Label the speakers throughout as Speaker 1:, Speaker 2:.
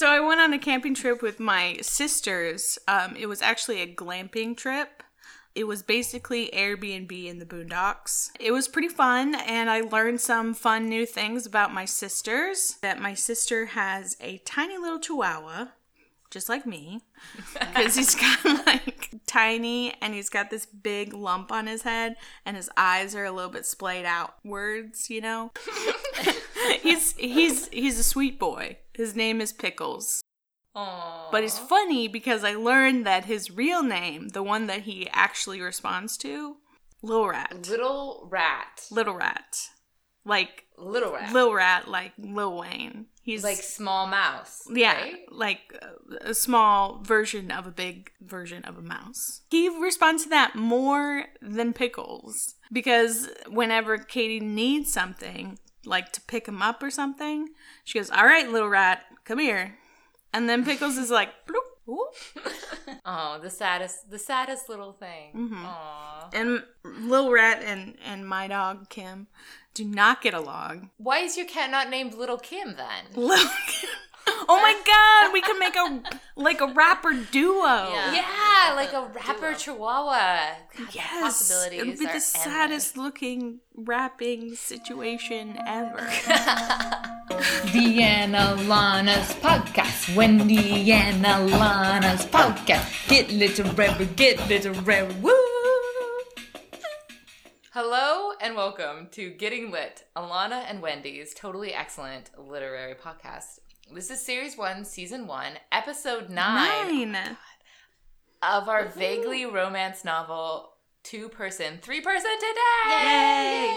Speaker 1: So I went on a camping trip with my sisters. Um, it was actually a glamping trip. It was basically Airbnb in the boondocks. It was pretty fun, and I learned some fun new things about my sisters. That my sister has a tiny little chihuahua, just like me, because he's got like tiny and he's got this big lump on his head, and his eyes are a little bit splayed outwards, you know? he's he's he's a sweet boy. His name is Pickles.
Speaker 2: Aww.
Speaker 1: But it's funny because I learned that his real name, the one that he actually responds to, Little Rat.
Speaker 2: Little rat.
Speaker 1: Little Rat. Like
Speaker 2: Little rat.
Speaker 1: Little Rat, like Lil Wayne. He's
Speaker 2: like small mouse.
Speaker 1: yeah,
Speaker 2: right?
Speaker 1: like a, a small version of a big version of a mouse. He responds to that more than Pickles because whenever Katie needs something, like to pick him up or something, she goes, "All right, little rat, come here," and then Pickles is like, "Bloop, whoop."
Speaker 2: Oh, the saddest, the saddest little thing.
Speaker 1: Mhm.
Speaker 2: Aw.
Speaker 1: and Little Rat and and my dog Kim do not get along.
Speaker 2: Why is your cat not named Little Kim then?
Speaker 1: Lil Kim. Oh my god, we could make a like a rapper duo.
Speaker 3: Yeah.
Speaker 2: Yeah, like a
Speaker 3: Duo.
Speaker 2: rapper chihuahua. God, the
Speaker 1: Yes,
Speaker 2: possibilities
Speaker 1: it would be
Speaker 2: are
Speaker 1: the
Speaker 2: endless.
Speaker 1: saddest looking rapping situation ever.
Speaker 4: Deanna Lana's podcast. Wendy and Alana's podcast. Get literary, get literary. Woo!
Speaker 2: Hello and welcome to Getting Lit, Alana and Wendy's totally excellent literary podcast. This is series one, season one, episode nine,
Speaker 1: Nine.
Speaker 2: of our vaguely romance novel, two person, three person today.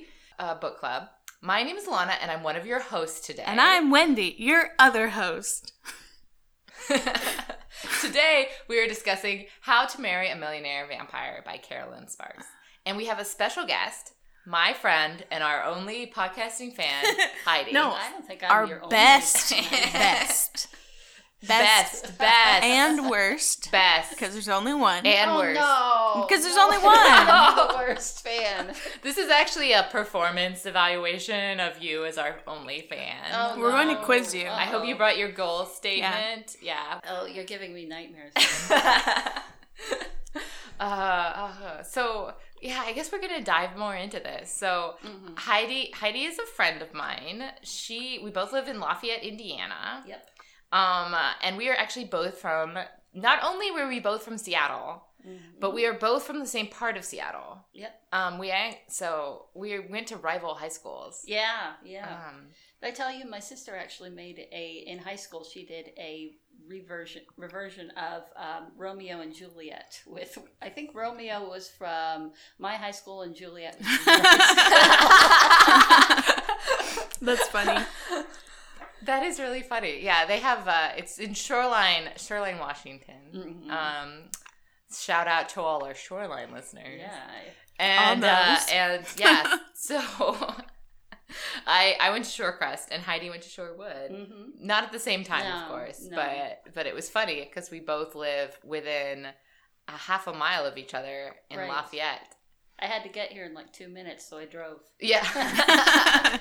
Speaker 3: Yay!
Speaker 2: Uh, book club. My name is Lana, and I'm one of your hosts today.
Speaker 1: And I'm Wendy, your other host.
Speaker 2: Today, we are discussing How to Marry a Millionaire Vampire by Kerrelyn Sparks. And we have a special guest, my friend and our only podcasting fan, Heidi.
Speaker 1: No,
Speaker 3: I don't think I'm
Speaker 1: Our
Speaker 3: your only
Speaker 1: best, best,
Speaker 2: best, best,
Speaker 1: and worst,
Speaker 2: best,
Speaker 1: because there's only one.
Speaker 2: and
Speaker 3: oh,
Speaker 2: worst.
Speaker 3: no.
Speaker 1: 'Cause there's
Speaker 3: No.
Speaker 1: only one.
Speaker 3: I'm the worst fan.
Speaker 2: This is actually a performance evaluation of you as our only fan.
Speaker 3: Oh,
Speaker 1: We're going to quiz you.
Speaker 2: I hope you brought your goal statement. Yeah.
Speaker 3: Oh, you're giving me nightmares.
Speaker 2: uh, uh, so yeah, I guess we're gonna dive more into this. So
Speaker 3: Mhm.
Speaker 2: Heidi, Heidi is a friend of mine. She, we both live in Lafayette, Indiana.
Speaker 3: Yep.
Speaker 2: Um, and we are actually both from. Not only were we both from Seattle,
Speaker 3: Mhm.
Speaker 2: but we are both from the same part of Seattle.
Speaker 3: Yep.
Speaker 2: Um, we so we went to rival high schools.
Speaker 3: Yeah, yeah.
Speaker 2: Um,
Speaker 3: I tell you my sister actually made a in high school she did a reversion reversion of um, Romeo and Juliet with I think Romeo was from my high school and Juliet was from your high school.
Speaker 1: That's funny.
Speaker 2: that is really funny. Yeah, they have. Uh, it's in Shoreline, Shoreline, Washington.
Speaker 3: Mhm.
Speaker 2: Um, shout out to all our Shoreline listeners.
Speaker 3: yeah.
Speaker 2: and uh, and yeah, so I I went to Shorecrest and Heidi went to Shorewood.
Speaker 3: hmm
Speaker 2: Not at the same time, of course,
Speaker 3: no.
Speaker 2: but but it was funny because we both live within a half a mile of each other in
Speaker 3: Right.
Speaker 2: Lafayette.
Speaker 3: I had to get here in like two minutes, so I drove.
Speaker 2: Yeah.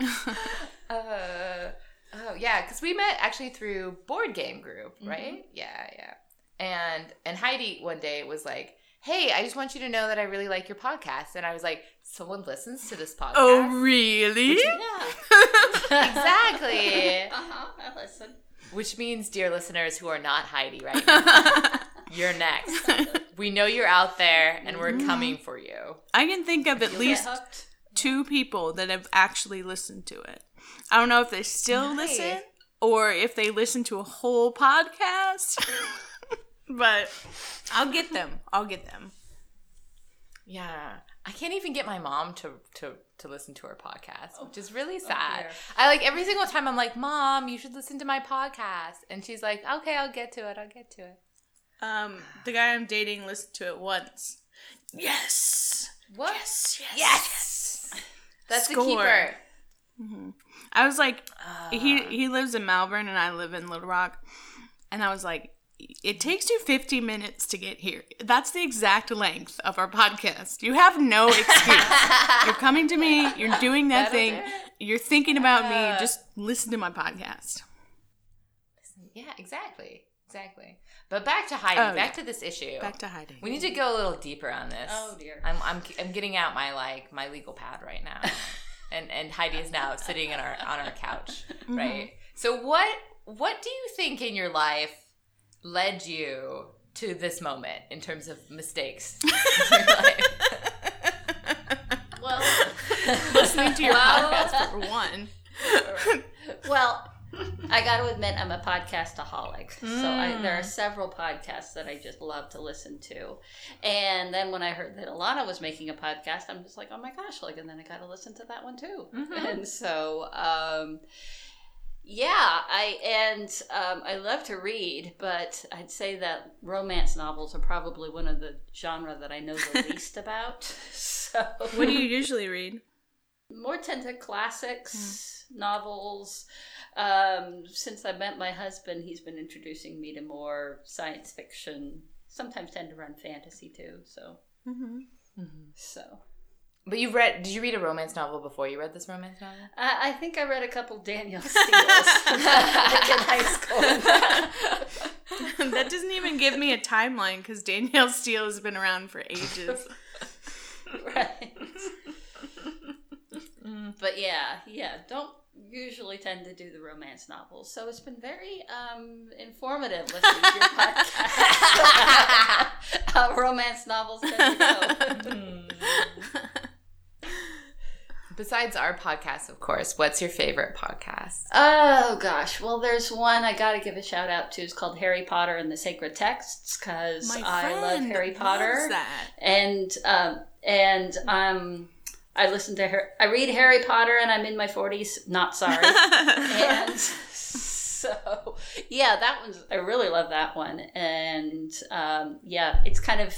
Speaker 2: uh, oh yeah, because we met actually through board game group,
Speaker 3: Mm-hmm.
Speaker 2: right? Yeah, yeah. And and Heidi one day was like, "Hey, I just want you to know that I really like your podcast." And I was like, "Someone listens to this podcast."
Speaker 1: oh, really?
Speaker 3: Yeah.
Speaker 2: exactly.
Speaker 3: uh huh. I listen.
Speaker 2: Which means, dear listeners who are not Heidi right now, you're next. We know you're out there, and we're coming for you.
Speaker 1: I can think of at least two people that have actually listened to it. I don't know if they still
Speaker 2: Nice.
Speaker 1: listen or if they listen to a whole podcast, but I'll get them. I'll get them.
Speaker 2: Yeah. I can't even get my mom to to to listen to our podcast, which is really
Speaker 3: Oh,
Speaker 2: sad.
Speaker 3: dear.
Speaker 2: I like every single time I'm like, "Mom, you should listen to my podcast." And she's like, "Okay, I'll get to it. I'll get to it."
Speaker 1: Um, the guy I'm dating listened to it once. Yes.
Speaker 2: What?
Speaker 1: Yes. Yes.
Speaker 2: Yes. That's
Speaker 1: Score.
Speaker 2: the keeper.
Speaker 1: Mhm. I was like, he
Speaker 2: Uh,
Speaker 1: he lives in Malvern and I live in Little Rock, and I was like, it takes you 50 minutes to get here. That's the exact length of our podcast. You have no excuse. you're coming to me. You're doing that
Speaker 2: That'll
Speaker 1: thing.
Speaker 2: do.
Speaker 1: You're thinking about
Speaker 2: Uh.
Speaker 1: me. Just listen to my podcast.
Speaker 2: Yeah, exactly, exactly. But back to Heidi.
Speaker 1: Oh,
Speaker 2: back
Speaker 1: yeah.
Speaker 2: to this issue.
Speaker 1: Back to Heidi.
Speaker 2: we need to go a little deeper on this.
Speaker 3: Oh, dear.
Speaker 2: I'm I'm I'm getting out my like my legal pad right now, and and Heidi is now sitting in our on our couch,
Speaker 1: Mm-hmm.
Speaker 2: right? So what what do you think in your life led you to this moment in terms of mistakes? in your life?
Speaker 3: Well,
Speaker 1: Listening to your
Speaker 3: Well-
Speaker 1: podcast for one.
Speaker 3: well, I got to admit, I'm a podcastaholic. So I,
Speaker 2: Mm.
Speaker 3: there are several podcasts that I just love to listen to. And then when I heard that Alana was making a podcast, I'm just like, oh my gosh, like, and then I got to listen to that one too.
Speaker 2: Mhm.
Speaker 3: And so, um, yeah, I and um, I love to read, but I'd say that romance novels are probably one of the genre that I know the least about. So,
Speaker 1: What do you usually read?
Speaker 3: more tend to classics, novels. Um, since I met my husband, he's been introducing me to more science fiction. Sometimes tend to run fantasy too. So,
Speaker 1: Mm-hmm.
Speaker 3: so
Speaker 2: But you read? Did you read a romance novel before you read this romance novel?
Speaker 3: I, I think I read a couple Daniel Steele's like in high school.
Speaker 1: that doesn't even give me a timeline because Danielle Steel has been around for ages.
Speaker 3: right. But yeah, yeah, don't usually tend to do the romance novels. So it's been very um, informative listening to your podcast. How romance novels tend to go.
Speaker 2: Besides our podcast, of course, what's your favorite podcast?
Speaker 3: Oh gosh, well, there's one I got to give a shout out to. It's called Harry Potter and the Sacred Texts because I love Harry Potter.
Speaker 1: that.
Speaker 3: and um, and um, I listen to her. I read Harry Potter, and I'm in my 40s. Not sorry. and so yeah, that one's. I really love that one, and um, yeah, it's kind of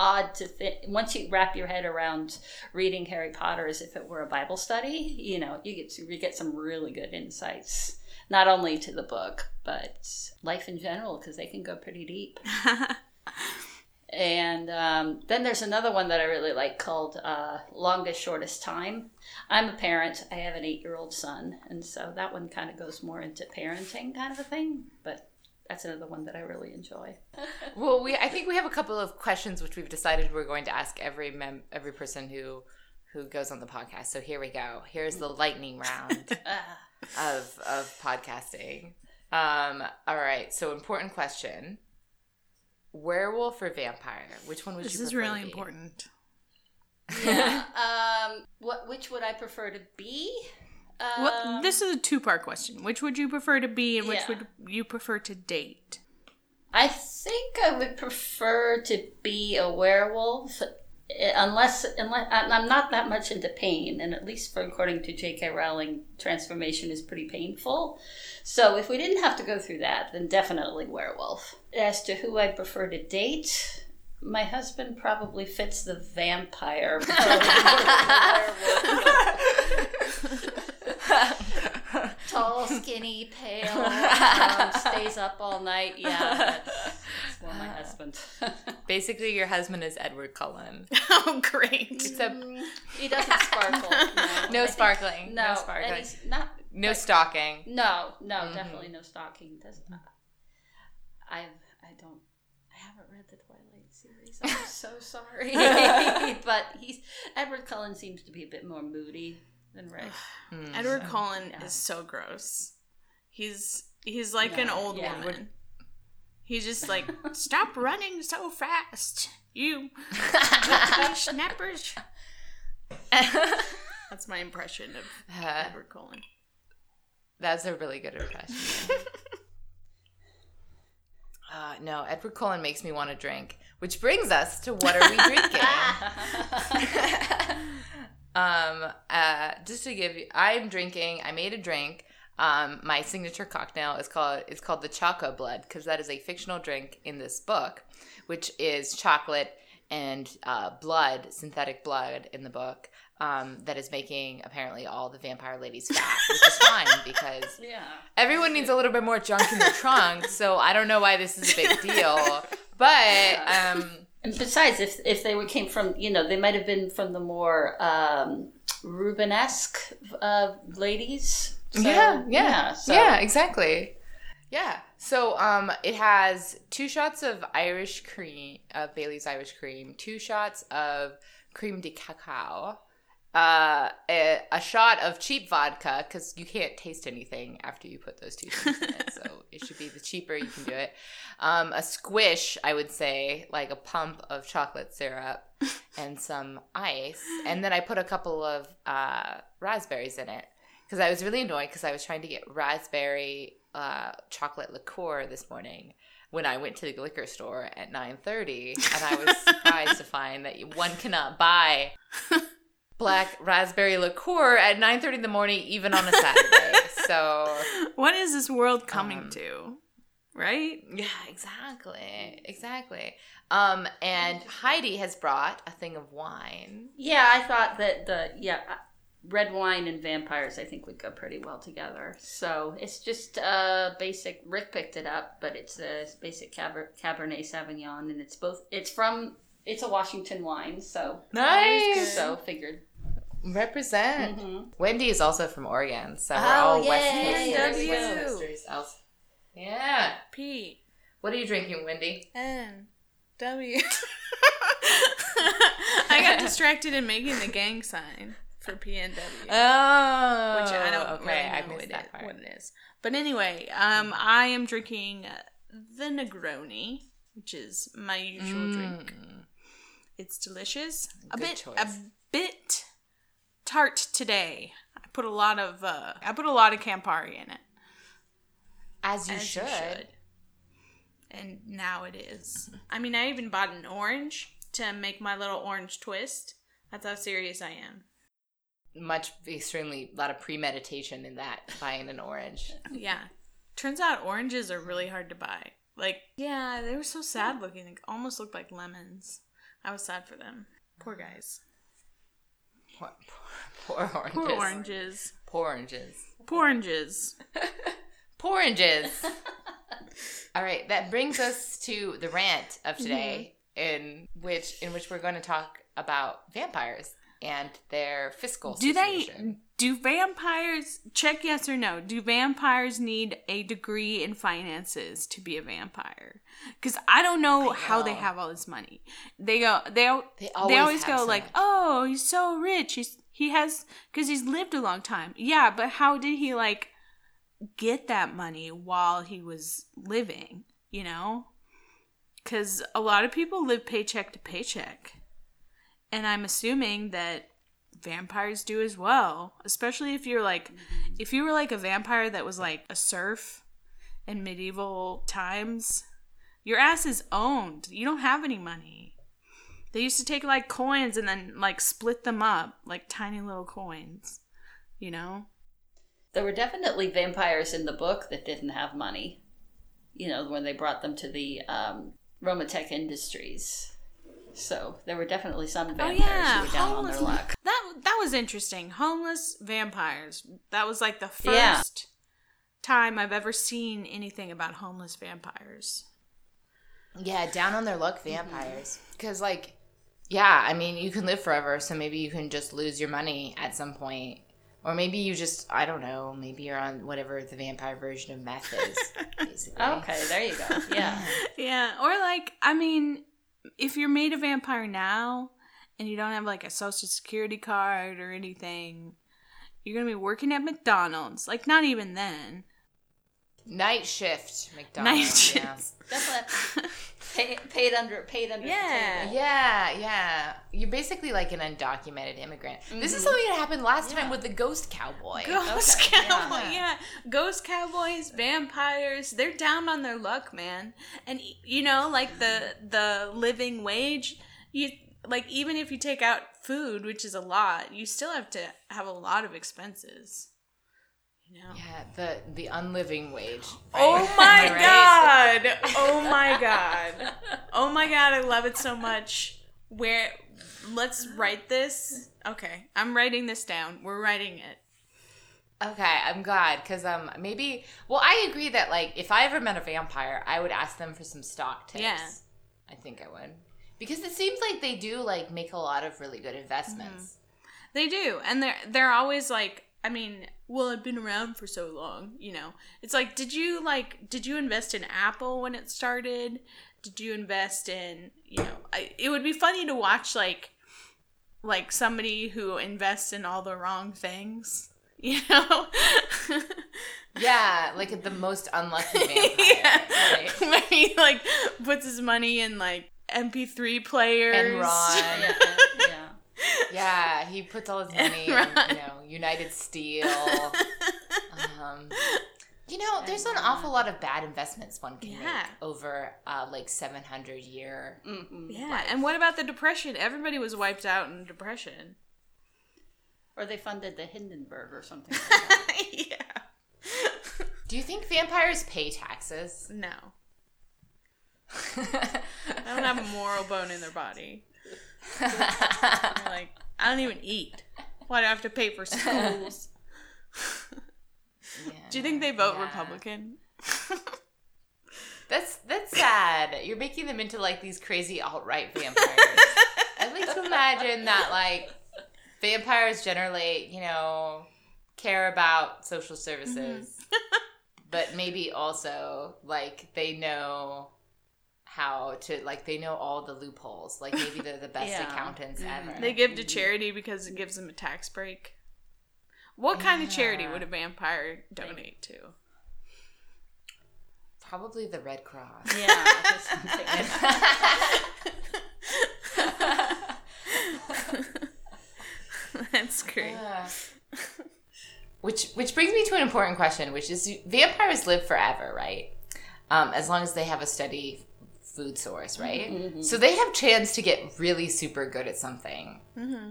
Speaker 3: odd to think once you wrap your head around reading Harry Potter as if it were a Bible study. You know, you get to you get some really good insights. Not only to the book, but life in general, because they can go pretty deep. And um, then there's another one that I really like called uh, Longest Shortest Time. I'm a parent. I have an eight year old son. And so that one kind of goes more into parenting kind of a thing. But that's another one that I really enjoy.
Speaker 2: Well, we I think we have a couple of questions which we've decided we're going to ask every mem- every person who who goes on the podcast. So here we go. Here's the lightning round
Speaker 3: Ah,
Speaker 2: of of podcasting. Um, all right. So important question: werewolf or vampire? Which one would
Speaker 1: this
Speaker 2: you?
Speaker 1: is
Speaker 2: prefer to
Speaker 1: really
Speaker 2: be?
Speaker 1: important.
Speaker 3: yeah. um, what, which would I prefer to be? Um,
Speaker 1: Well, this is a two part question. Which would you prefer to be, and which
Speaker 3: Yeah.
Speaker 1: would you prefer to date?
Speaker 3: I think I would prefer to be a werewolf, eh, unless unless I'm I'm not that much into pain, and at least for according to J.K. Rowling, transformation is pretty painful. So if we didn't have to go through that, then definitely werewolf. As to who I'd prefer to date. My husband probably fits the vampire. Tall, skinny, pale, um, stays up all night. Yeah, that's, that's more my husband.
Speaker 2: Basically, your husband is Edward Cullen.
Speaker 1: oh, great!
Speaker 2: Except
Speaker 3: Mm, he doesn't sparkle. No,
Speaker 2: no
Speaker 3: think-
Speaker 2: sparkling.
Speaker 3: No,
Speaker 2: No
Speaker 3: and
Speaker 2: sparkling.
Speaker 3: not.
Speaker 2: No stalking.
Speaker 3: No, no,
Speaker 2: Mhm.
Speaker 3: definitely no stalking. Does I? I don't. I haven't read the Twilight series. I'm so sorry, but he's Edward Cullen seems to be a bit more moody than Rick.
Speaker 2: Hmm.
Speaker 1: Edward Cullen
Speaker 3: yeah.
Speaker 1: is so gross. He's he's like an old
Speaker 3: yeah.
Speaker 1: woman. He's just like, stop running so fast, you snappers. That's my impression of
Speaker 2: Uh,
Speaker 1: Edward Cullen.
Speaker 2: That's a really good impression. Uh, no, Edward Cullen makes me want to drink, which brings us to what are we drinking? Um, uh, just to give you, I'm drinking. I made a drink. Um, my signature cocktail is called it's called the Choco Blood because that is a fictional drink in this book, which is chocolate and uh, blood, synthetic blood in the book. Um, that is making apparently all the vampire ladies fat, which is fine because
Speaker 3: yeah.
Speaker 2: everyone needs a little bit more junk in their trunk. So I don't know why this is a big deal, but um,
Speaker 3: And besides, if if they were came from, you know, they might have been from the more um, Rubenesque uh, ladies. So,
Speaker 2: yeah, yeah,
Speaker 3: so-
Speaker 2: yeah, exactly. Yeah. So um it has two shots of Irish cream of Bailey's Irish cream, two shots of crème de cacao, uh a, a shot of cheap vodka cuz you can't taste anything after you put those two things in it. So it should be the cheaper you can do it. Um a squish, I would say, like a pump of chocolate syrup and some ice. And then I put a couple of uh raspberries in it because I was really annoyed because I was trying to get raspberry uh, chocolate liqueur this morning when I went to the liquor store at 9:30 and I was surprised to find that one cannot buy black raspberry liqueur at 9:30 in the morning even on a Saturday. so,
Speaker 1: What is this world coming
Speaker 2: Um,
Speaker 1: to? Right?
Speaker 2: yeah, exactly. Exactly. Um and Heidi has brought a thing of wine.
Speaker 3: Yeah, I thought that the yeah uh, red wine and vampires I think would go pretty well together. So it's just uh basic. Rick picked it up, but it's a basic Caber- Cabernet Sauvignon, and it's both. It's from. It's a Washington wine, so
Speaker 2: Nice.
Speaker 3: so figured.
Speaker 2: Represent.
Speaker 3: Mhm.
Speaker 2: Wendy is also from Oregon, so we're
Speaker 3: Oh,
Speaker 2: all West
Speaker 3: yay.
Speaker 2: Coasters. West Coasters. else. Yeah.
Speaker 1: P
Speaker 2: What are you drinking, Wendy?
Speaker 1: N W. I got distracted in making the gang sign for P N W.
Speaker 2: Oh,
Speaker 1: which I don't
Speaker 2: okay.
Speaker 1: really
Speaker 2: I
Speaker 1: know
Speaker 2: missed
Speaker 1: what,
Speaker 2: that
Speaker 1: it,
Speaker 2: part.
Speaker 1: what it is. But anyway, um, I am drinking uh, the Negroni, which is my usual drink.
Speaker 2: Mm.
Speaker 1: It's delicious. A bit,
Speaker 2: choice.
Speaker 1: a bit tart today. I put a lot of, uh, I put a lot of Campari in it.
Speaker 2: As you
Speaker 1: as
Speaker 2: should.
Speaker 1: And now it is. I mean, I even bought an orange to make my little orange twist. That's how serious I am.
Speaker 2: Much, extremely, a lot of premeditation in that buying an orange.
Speaker 1: Yeah. Turns out oranges are really hard to buy. Like, yeah, they were so sad looking. They almost looked like lemons. I was sad for them. Poor guys.
Speaker 2: Poor, poor, oranges.
Speaker 1: Poor oranges.
Speaker 2: Poor oranges.
Speaker 1: Poor oranges.
Speaker 2: Poor oranges. All right, that brings us to the rant of today, mm-hmm. in which in which we're going to talk about vampires and their fiscal
Speaker 1: Do they do vampires check yes or no? Do vampires need a degree in finances to be a vampire? Cuz I don't know
Speaker 2: I
Speaker 1: how they have all this money. They go they
Speaker 2: They
Speaker 1: they
Speaker 2: always
Speaker 1: always, go
Speaker 2: so
Speaker 1: like,
Speaker 2: much.
Speaker 1: "Oh, he's so rich. He's he has cuz he's lived a long time." Yeah, but how did he like get that money while he was living, you know? Cuz a lot of people live paycheck to paycheck. And I'm assuming that vampires do as well, especially if you're like if you were like a vampire that was like a serf in medieval times, your ass is owned. You don't have any money. They used to take like coins and then like split them up like tiny little coins, you know?
Speaker 3: There were definitely vampires in the book that didn't have money. You know, when they brought them to the um, Romatech Industries. So there were definitely some oh, vampires who were down on their luck.
Speaker 1: That that was interesting. Homeless vampires. That was like the first
Speaker 3: Yeah.
Speaker 1: time I've ever seen anything about homeless vampires.
Speaker 2: Yeah, down on their luck mm-hmm. vampires. Because, like, yeah, I mean, you can live forever, so maybe you can just lose your money at some point. Or maybe you just, I don't know, maybe you're on whatever the vampire version of meth is.
Speaker 3: Okay, there you go. Yeah.
Speaker 1: Yeah, or like I mean, if you're made a vampire now and you don't have like a social security card or anything, you're gonna be working at McDonald's. Like not even then.
Speaker 2: Night shift, McDonald's.
Speaker 1: Night
Speaker 2: yeah.
Speaker 3: Definitely pay, paid under paid under
Speaker 1: Yeah.
Speaker 3: the table.
Speaker 2: Yeah, yeah. You're basically like an undocumented immigrant. This is mm-hmm. something that happened last time with the ghost cowboy.
Speaker 1: Ghost
Speaker 3: Okay,
Speaker 1: cowboy,
Speaker 2: yeah.
Speaker 1: yeah. Ghost cowboys, vampires, they're down on their luck, man. And you know, like the the living wage, you like even if you take out food, which is a lot, you still have to have a lot of expenses. You.
Speaker 2: Yeah, the the unliving wage.
Speaker 1: Oh my
Speaker 2: right?
Speaker 1: god! Oh my god! Oh my god! I love it so much. Where let's write this. Okay, I'm writing this down. We're writing it.
Speaker 2: Okay, I'm glad because um maybe well I agree that like if I ever met a vampire I would ask them for some stock tips.
Speaker 1: Yeah.
Speaker 2: I think I would because it seems like they do like make a lot of really good investments.
Speaker 1: They do, and they're they're always like. I mean, well, I've been around for so long, you know. It's like, did you like, did you invest in Apple when it started? Did you invest in, you know, I, it would be funny to watch like, like somebody who invests in all the wrong things, you know.
Speaker 2: Yeah, like the most unlucky vampire.
Speaker 1: yeah.
Speaker 2: right?
Speaker 1: Where he like puts his money in like MP3 players.
Speaker 2: Enron.
Speaker 3: Yeah, yeah.
Speaker 2: Yeah, he puts all his money in, you know, United Steel. Um, you know, there's an awful lot of bad investments one can
Speaker 1: Yeah.
Speaker 2: make over uh, like 700 year.
Speaker 3: Mhm.
Speaker 1: Yeah, and what about the depression? Everybody was wiped out in depression.
Speaker 3: Or they funded the Hindenburg or something. Like that.
Speaker 1: yeah.
Speaker 2: Do you think vampires pay taxes?
Speaker 1: No. I don't have a moral bone in their body. Like, I don't even eat. Why do I have to pay for schools? Do you think they vote
Speaker 2: Yeah.
Speaker 1: Republican?
Speaker 2: That's that's sad. You're making them into like these crazy alt right vampires. I like to imagine that like vampires generally, you know, care about social mm-hmm. services, but maybe also like they know how to like they know all the loopholes. Like maybe they're the best
Speaker 3: Yeah.
Speaker 2: accountants
Speaker 3: Mhm.
Speaker 2: ever.
Speaker 1: They give to charity because it gives them a tax break. What kind of charity would a vampire donate to?
Speaker 2: Probably the Red Cross.
Speaker 3: yeah, that's what I'm thinking.
Speaker 1: That's great.
Speaker 2: Yeah. which which brings me to an important question, which is vampires live forever, right? Um, as long as they have a steady food source, right? Mm-hmm. Mm-hmm. So they have chance to get really super good at something. Mm-hmm.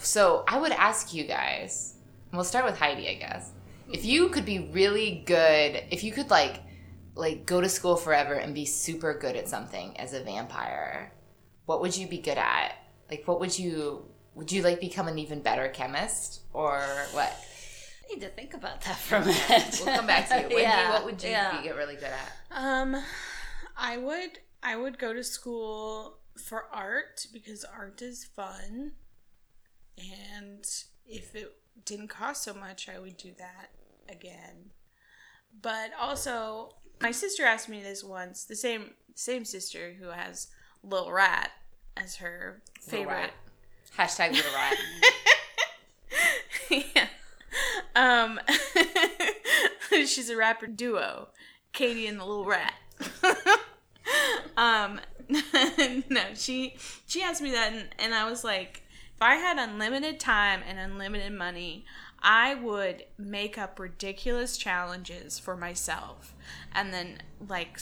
Speaker 2: So I would ask you guys, we'll start with Heidi, I guess. If you could be really good, if you could like like go to school forever and be super good at something as a vampire, what would you be good at? Like what would you would you like become an even better chemist or what?
Speaker 3: I need to think about that for a minute.
Speaker 2: We'll come back to you. Wendy,
Speaker 3: Yeah,
Speaker 2: what would you
Speaker 3: yeah.
Speaker 2: be get really good at?
Speaker 1: Um, I would I would go to school for art because art is fun, and if it didn't cost so much, I would do that again. But also, my sister asked me this once. The same same sister who has Lil Rat as her
Speaker 2: Little
Speaker 1: favorite.
Speaker 2: rat. Hashtag little rat.
Speaker 1: yeah. Um, she's a rapper duo, Katie and the Little Rat. um, no, she she asked me that, and, and I was like, if I had unlimited time and unlimited money, I would make up ridiculous challenges for myself, and then like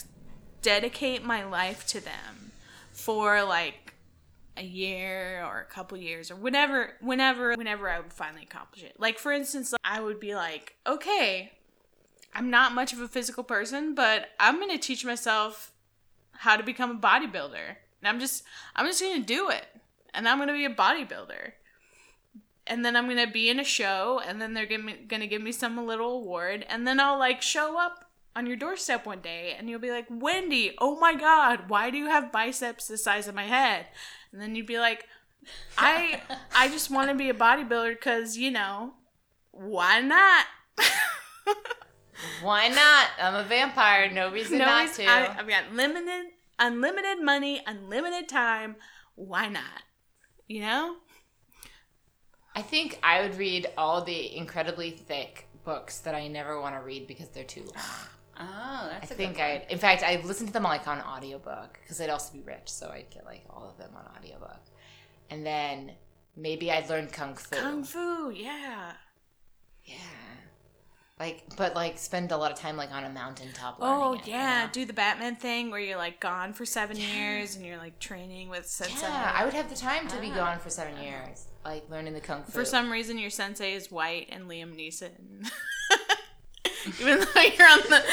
Speaker 1: dedicate my life to them for like a year or a couple years or whenever whenever whenever I would finally accomplish it. Like for instance, I would be like, "Okay, I'm not much of a physical person, but I'm going to teach myself how to become a bodybuilder." And I'm just I'm just going to do it. And I'm going to be a bodybuilder. And then I'm going to be in a show and then they're going to give me some little award and then I'll like show up on your doorstep one day and you'll be like, "Wendy, oh my god, why do you have biceps the size of my head?" And then you'd be like, I I just want to be a bodybuilder because you know, why not?
Speaker 2: Why not? I'm a vampire. No reason
Speaker 1: No,
Speaker 2: not to.
Speaker 1: I, I've got limited, unlimited money, unlimited time. Why not? You know?
Speaker 2: I think I would read all the incredibly thick books that I never want to read because they're too long.
Speaker 3: Oh, that's
Speaker 2: I
Speaker 3: a
Speaker 2: think. I, in fact, I listened to them like on audiobook because I'd also be rich, so I'd get like all of them on audiobook. And then maybe I'd learn kung fu.
Speaker 1: Kung fu, yeah.
Speaker 2: Yeah. Like, but like spend a lot of time like on a mountaintop.
Speaker 1: Oh
Speaker 2: it, you
Speaker 1: yeah,
Speaker 2: know?
Speaker 1: do the Batman thing where you're like gone for seven years and you're like training with sensei.
Speaker 2: Yeah, I would have the time to be
Speaker 3: Ah.
Speaker 2: gone for seven years, like learning the kung fu.
Speaker 1: For some reason, your sensei is white and Liam Neeson. Even though you're on the,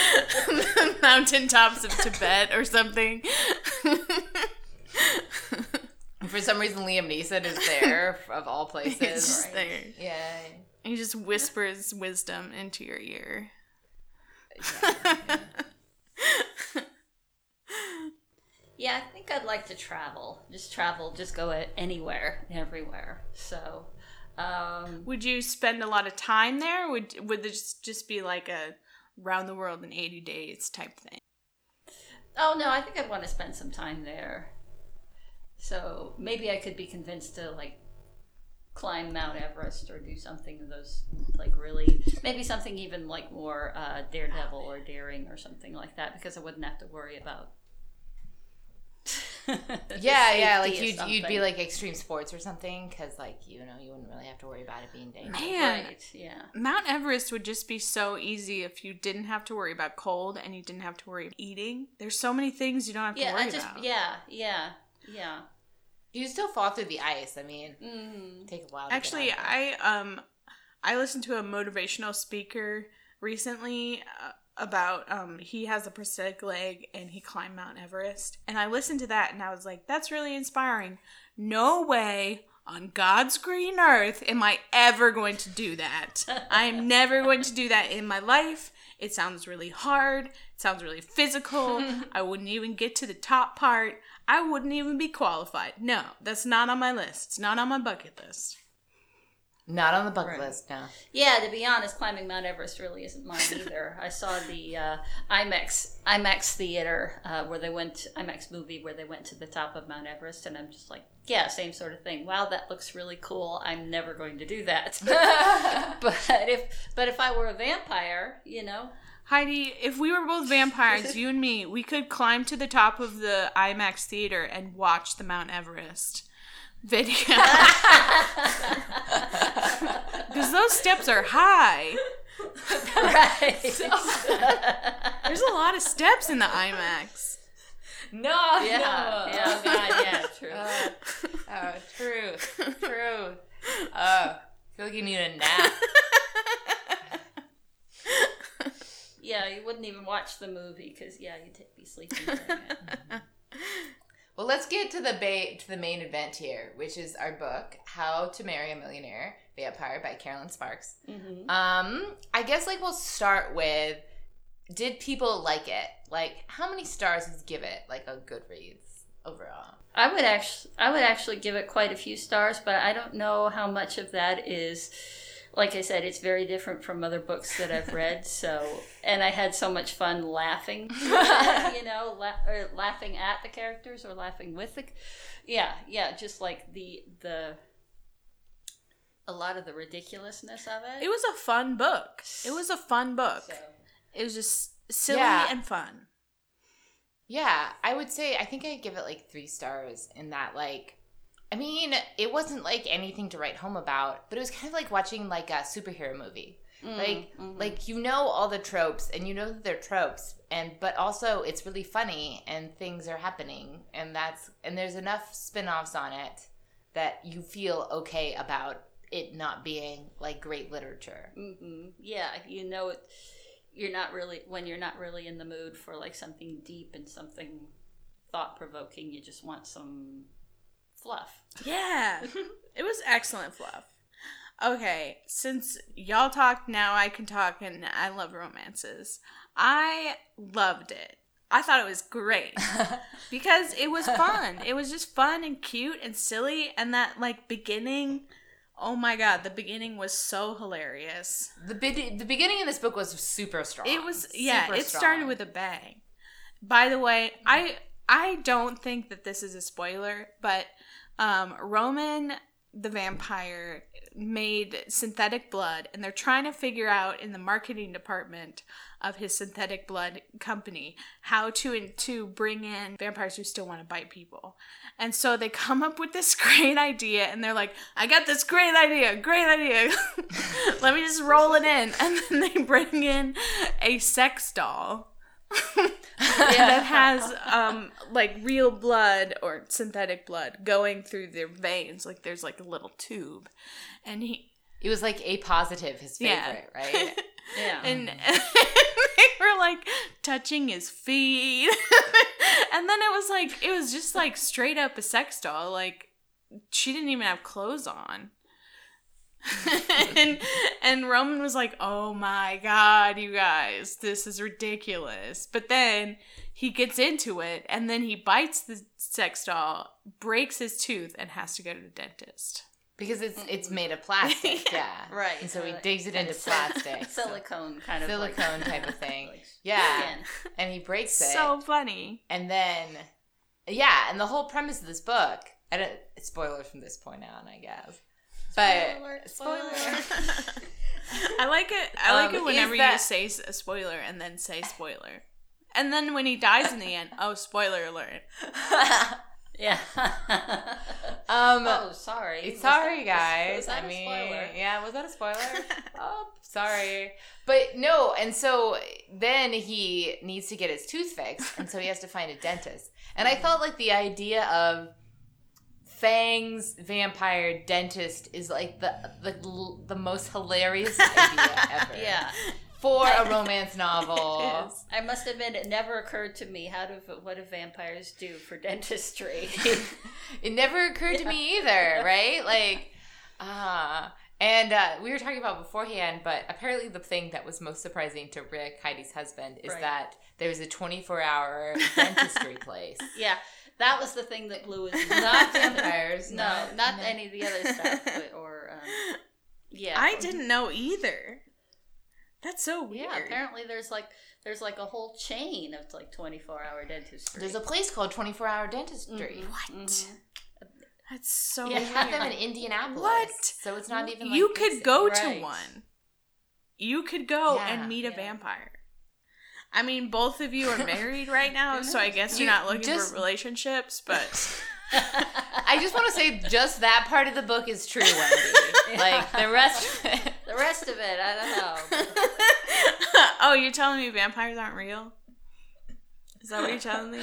Speaker 1: the mountaintops of Tibet or something.
Speaker 2: for some reason, Liam Neeson is there of all
Speaker 1: He's
Speaker 2: places.
Speaker 1: just there.
Speaker 2: Yeah.
Speaker 1: He just whispers wisdom into your ear.
Speaker 3: Yeah, I think I'd like to travel. Just travel, just go anywhere, everywhere. So, Um,
Speaker 1: Would you spend a lot of time there? Would would this just be like a round the world in 80 days type thing?
Speaker 3: oh no, I think I'd want to spend some time there. So maybe I could be convinced to like climb Mount Everest or do something of those like really maybe something even like more uh, daredevil or daring or something like that because I wouldn't have to worry about.
Speaker 2: Yeah, yeah, like you'd you'd be like extreme sports or something, because like you know you wouldn't really have to worry about it being dangerous.
Speaker 1: Man,
Speaker 3: right, yeah.
Speaker 1: Mount Everest would just be so easy if you didn't have to worry about cold and you didn't have to worry about eating. There's so many things you don't have to
Speaker 3: Yeah,
Speaker 1: worry
Speaker 3: I just
Speaker 1: about.
Speaker 3: yeah, yeah, yeah.
Speaker 2: You still fall through the ice. I mean,
Speaker 3: Mm.
Speaker 2: take a while. To
Speaker 1: Actually,
Speaker 2: get out there.
Speaker 1: I um I listened to a motivational speaker recently uh, about um he has a prosthetic leg and he climbed Mount Everest and I listened to that and I was like that's really inspiring. No way on God's green earth am I ever going to do that. I am never going to do that in my life. It sounds really hard. It sounds really physical. I wouldn't even get to the top part. I wouldn't even be qualified. No, that's not on my list. It's not on my bucket list.
Speaker 2: not on the bucket
Speaker 3: Right.
Speaker 2: list. No.
Speaker 3: Yeah, to be honest, climbing Mount Everest really isn't mine either. I saw the uh, IMAX IMAX theater uh, where they went IMAX movie where they went to the top of Mount Everest, and I'm just like, yeah, same sort of thing. Wow, that looks really cool. I'm never going to do that. but if but if I were a vampire, you know,
Speaker 1: Heidi, if we were both vampires, you and me, we could climb to the top of the IMAX theater and watch the Mount Everest video. Because those steps are high.
Speaker 3: right?
Speaker 1: There's a lot of steps in the IMAX.
Speaker 2: No.
Speaker 3: yeah,
Speaker 2: no.
Speaker 3: yeah, oh God, yeah, true.
Speaker 2: Uh, oh, true, true. Oh, I feel like you need a nap.
Speaker 3: Yeah, you wouldn't even watch the movie because yeah, you'd be sleeping.
Speaker 2: Well, let's get to the ba- to the main event here, which is our book, How to Marry a Millionaire Vampire by Kerrelyn Sparks.
Speaker 3: Mhm.
Speaker 2: Um, I guess like we'll start with did people like it? Like how many stars would you give it like a Goodreads overall?
Speaker 3: I would actually, I would actually give it quite a few stars, but I don't know how much of that is. Like I said, it's very different from other books that I've read. So, and I had so much fun laughing, you know, la- or laughing at the characters or laughing with the, yeah, yeah, just like the the, a lot of the ridiculousness of it.
Speaker 1: It was a fun book. It was a fun book.
Speaker 3: So,
Speaker 1: It was just silly
Speaker 2: Yeah.
Speaker 1: and fun.
Speaker 2: Yeah, I would say I think I'd give it like three stars in that like I mean, it wasn't like anything to write home about, but it was kind of like watching like a superhero movie. like
Speaker 3: mhm.
Speaker 2: like you know all the tropes and you know that they're tropes and but also it's really funny and things are happening and that's and there's enough spin-offs on it that you feel okay about it not being like great literature.
Speaker 3: hmm Yeah, you know it. You're not really when you're not really in the mood for like something deep and something thought provoking. You just want some fluff.
Speaker 1: Yeah. it was excellent fluff. Okay, since y'all talked, now I can talk, and I love romances. I loved it. I thought it was great because it was fun. it was just fun and cute and silly, and that like beginning. Oh my god, the beginning was so hilarious.
Speaker 2: The bid- the beginning of this book was super strong.
Speaker 1: It was yeah,
Speaker 2: Super
Speaker 1: it
Speaker 2: strong.
Speaker 1: started with a bang. By the way, I I don't think that this is a spoiler, but um Roman the vampire made synthetic blood and they're trying to figure out in the marketing department of his synthetic blood company how to to bring in vampires who still want to bite people. And so they come up with this great idea and they're like, I got this great idea, great idea. Let me just roll it in. And then they bring in a sex doll that has um like real blood or synthetic blood going through their veins. Like there's like a little tube. And he
Speaker 2: It was like a positive, his
Speaker 1: Yeah.
Speaker 2: favorite, right?
Speaker 3: Yeah.
Speaker 1: and they were like touching his feet and then it was like it was just like straight up a sex doll like she didn't even have clothes on and and roman was like oh my god you guys this is ridiculous but then he gets into it and then he bites the sex doll breaks his tooth and has to go to the dentist
Speaker 2: because it's it's made of plastic. Yeah,
Speaker 3: Right.
Speaker 2: And so he
Speaker 3: Uh,
Speaker 2: digs it into plastic. so-
Speaker 3: silicone kind of like-
Speaker 2: silicone type of thing.
Speaker 3: like
Speaker 2: Yeah,
Speaker 3: skin.
Speaker 2: and he breaks it.
Speaker 1: so funny.
Speaker 2: and then, yeah, and the whole premise of this book. I don't. Spoilers from this point on, I guess. But
Speaker 3: Spoiler,
Speaker 2: spoiler.
Speaker 3: spoiler.
Speaker 1: I like it. I like
Speaker 2: Um,
Speaker 1: it whenever
Speaker 2: is
Speaker 1: you say s- a spoiler and then say spoiler, and then when he dies in the end, oh spoiler alert.
Speaker 3: yeah.
Speaker 2: um.
Speaker 3: oh, sorry. Was
Speaker 2: Sorry,
Speaker 3: that-
Speaker 2: guys.
Speaker 3: Was that
Speaker 2: I
Speaker 3: a
Speaker 2: mean,
Speaker 3: spoiler?
Speaker 2: yeah, was that a spoiler? oh, sorry. But no, and so then he needs to get his tooth fixed, and so he has to find a dentist. And I felt like the idea of Fang's vampire dentist is like the the, the most hilarious idea ever.
Speaker 3: Yeah.
Speaker 2: For a romance novel.
Speaker 3: I must admit, it never occurred to me how do what do vampires do for dentistry?
Speaker 2: it never occurred to me either, right? Like, ah. and uh, we were talking about beforehand, but apparently the thing that was most surprising to Rick, Heidi's husband, is
Speaker 3: Right.
Speaker 2: that was a 24 hour dentistry place.
Speaker 3: yeah, that was the thing that blew his
Speaker 2: Not vampires.
Speaker 3: No,
Speaker 2: not,
Speaker 3: not any of the other stuff, but, or um, yeah.
Speaker 1: I didn't know either. That's so weird.
Speaker 3: Yeah, apparently there's like there's like a whole chain of like 24 hour dentistry.
Speaker 2: There's a place called 24 hour dentistry.
Speaker 3: Mhm, mhm.
Speaker 1: That's so
Speaker 2: They
Speaker 1: weird.
Speaker 2: have them in Indianapolis.
Speaker 1: What?
Speaker 2: So it's not even like
Speaker 1: you could go
Speaker 3: Right.
Speaker 1: to one. You could go
Speaker 2: Yeah.
Speaker 1: and meet a
Speaker 3: Yeah.
Speaker 1: vampire. I mean, both of you are married right now, so I guess
Speaker 2: You
Speaker 1: you're not looking
Speaker 2: just-
Speaker 1: for relationships, but
Speaker 2: I just want to say just that part of the book is true, Wendy. Like the rest
Speaker 3: the rest of it, I don't know.
Speaker 1: oh, you're telling me vampires aren't real? Is that what you're telling me?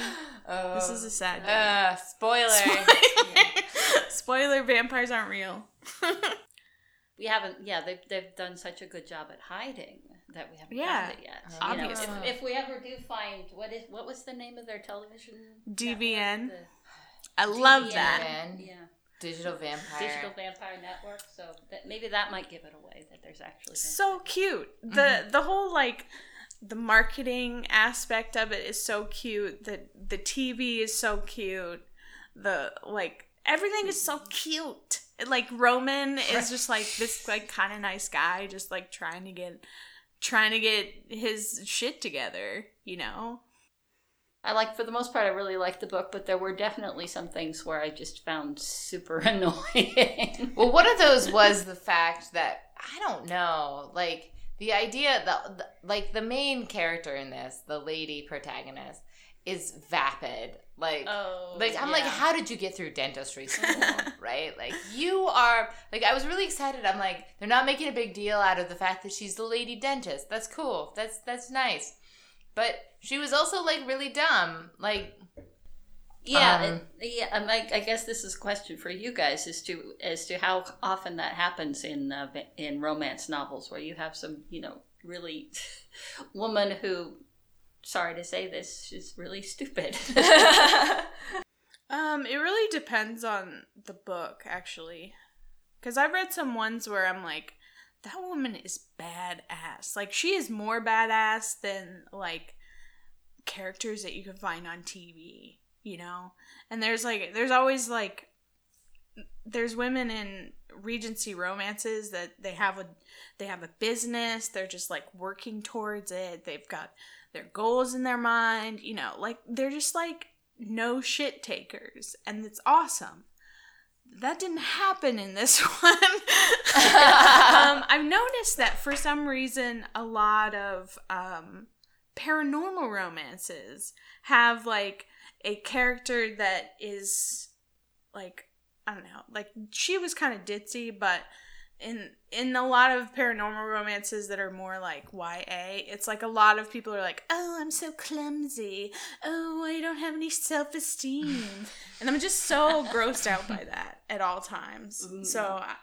Speaker 2: Oh.
Speaker 1: This is a sad day.
Speaker 2: Uh, spoiler.
Speaker 1: Spoiler: vampires aren't real.
Speaker 3: We haven't. Yeah, they've they've done such a good job at hiding that we haven't
Speaker 1: Yeah,
Speaker 3: found it yet.
Speaker 2: Oh,
Speaker 3: You know,
Speaker 1: obviously.
Speaker 3: if, if we ever do find what is what was the name of their television
Speaker 1: DVN.
Speaker 3: network?
Speaker 1: I
Speaker 3: The
Speaker 1: love
Speaker 3: DVN.
Speaker 1: that.
Speaker 3: Yeah,
Speaker 2: Digital vampire.
Speaker 3: Digital Vampire Network. So that maybe that might give it away that there's actually
Speaker 1: So cute. The
Speaker 2: Mm-hmm.
Speaker 1: the whole like the marketing aspect of it is so cute. The the TV is so cute. The like everything is so cute. Like Roman is just like this like kind of nice guy just like trying to get trying to get his shit together, you know?
Speaker 3: I like for the most part I really liked the book, but there were definitely some things where I just found super annoying.
Speaker 2: Well, one of those was the fact that I don't know, like the idea that the, like the main character in this, the lady protagonist, is vapid. Like,
Speaker 3: oh,
Speaker 2: like I'm like, how did you get through dentistry school? right? Like you are like I was really excited. I'm like, they're not making a big deal out of the fact that she's the lady dentist. That's cool. That's that's nice. But she was also like really dumb. Like
Speaker 3: Yeah,
Speaker 2: Um,
Speaker 3: it, yeah. um, I, I guess this is a question for you guys as to as to how often that happens in uh, in romance novels, where you have some, you know, really woman who, sorry to say this, she's really stupid.
Speaker 1: Um, it really depends on the book, actually. Because I've read some ones where I'm like, that woman is badass. Like, she is more badass than, like, characters that you can find on TV, you know? And there's, like, there's always, like, there's women in Regency romances that they have a they have a business they're just like working towards it they've got their goals in their mind you know like they're just like no shit takers and it's awesome. That didn't happen in this one. Um, i've noticed that for some reason a lot of um, paranormal romances have like a character that is like i don't know like she was kind of ditzy but in in a lot of paranormal romances that are more like YA, it's like a lot of people are like, "Oh, I'm so clumsy. Oh, I don't have any self-esteem." and I'm just so grossed out by that at all times. Mm. So, I-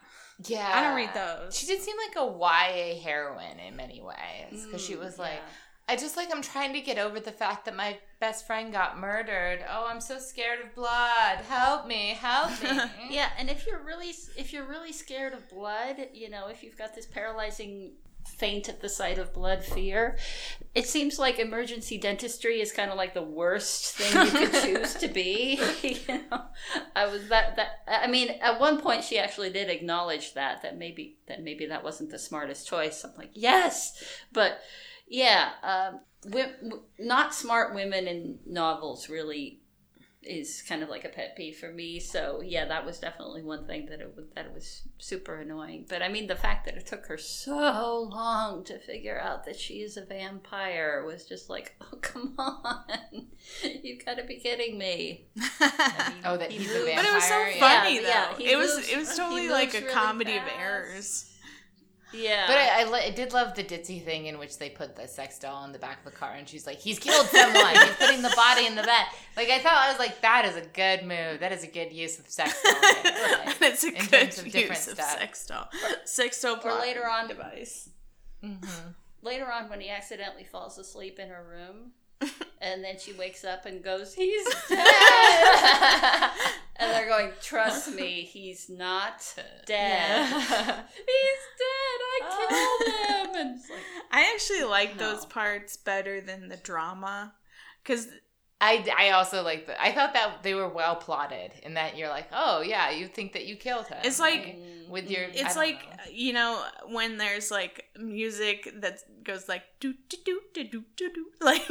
Speaker 2: yeah,
Speaker 1: I don't read those.
Speaker 2: She did seem like a YA heroine in many ways because she mm, was like, I just like I'm trying to get over the fact that my best friend got murdered. Oh, I'm so scared of blood. Help me, help me.
Speaker 3: yeah, and if you're really if you're really scared of blood, you know, if you've got this paralyzing faint at the sight of blood fear. It seems like emergency dentistry is kind of like the worst thing you could choose to be. you know, I was that that. I mean, at one point she actually did acknowledge that that maybe that maybe that wasn't the smartest choice. I'm like, yes, but yeah, um, not smart women in novels really is kind of like a pet peeve for me. So yeah, that was definitely one thing that it was, that it was super annoying. But I mean, the fact that it took her so long to figure out that she is a vampire was just like, oh come on, you've got to be kidding me.
Speaker 2: Oh, that
Speaker 3: He
Speaker 2: he's a vampire.
Speaker 1: But it was so funny
Speaker 3: Yeah,
Speaker 1: though.
Speaker 3: yeah, he
Speaker 1: it was it was totally like a
Speaker 3: really
Speaker 1: comedy of errors.
Speaker 3: Yeah,
Speaker 2: But I, I, li- I did love the ditzy thing in which they put the sex doll in the back of the car, and she's like, "He's killed someone. He's putting the body in the bed." Like I thought, I was like, "That is a good move. That is a good use of sex doll." there." Like,
Speaker 1: it's a good
Speaker 2: terms of
Speaker 1: use
Speaker 2: different
Speaker 1: of
Speaker 2: stuff.
Speaker 1: sex doll. Sex doll
Speaker 3: Or
Speaker 1: plot
Speaker 3: later on-
Speaker 1: device.
Speaker 2: mhm.
Speaker 3: later on when he accidentally falls asleep in her room. And then she wakes up and goes, He's dead. and they're going, Trust me, he's not dead. He's dead. I uh, killed him. And like,
Speaker 1: I actually like
Speaker 3: No.
Speaker 1: those parts better than the drama because
Speaker 2: I, I also like the. I thought that they were well plotted, and that you're like, "Oh yeah, you think that you killed him."
Speaker 1: It's like-
Speaker 2: right? with your.
Speaker 1: It's like
Speaker 2: know.
Speaker 1: you know when there's like music that goes like do do do do do do do like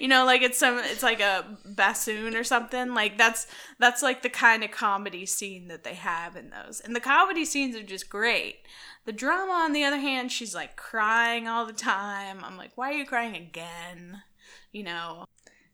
Speaker 1: you know like it's some it's like a bassoon or something like that's that's like the kind of comedy scene that they have in those and the comedy scenes are just great the drama on the other hand she's like crying all the time i'm like why are you crying again you know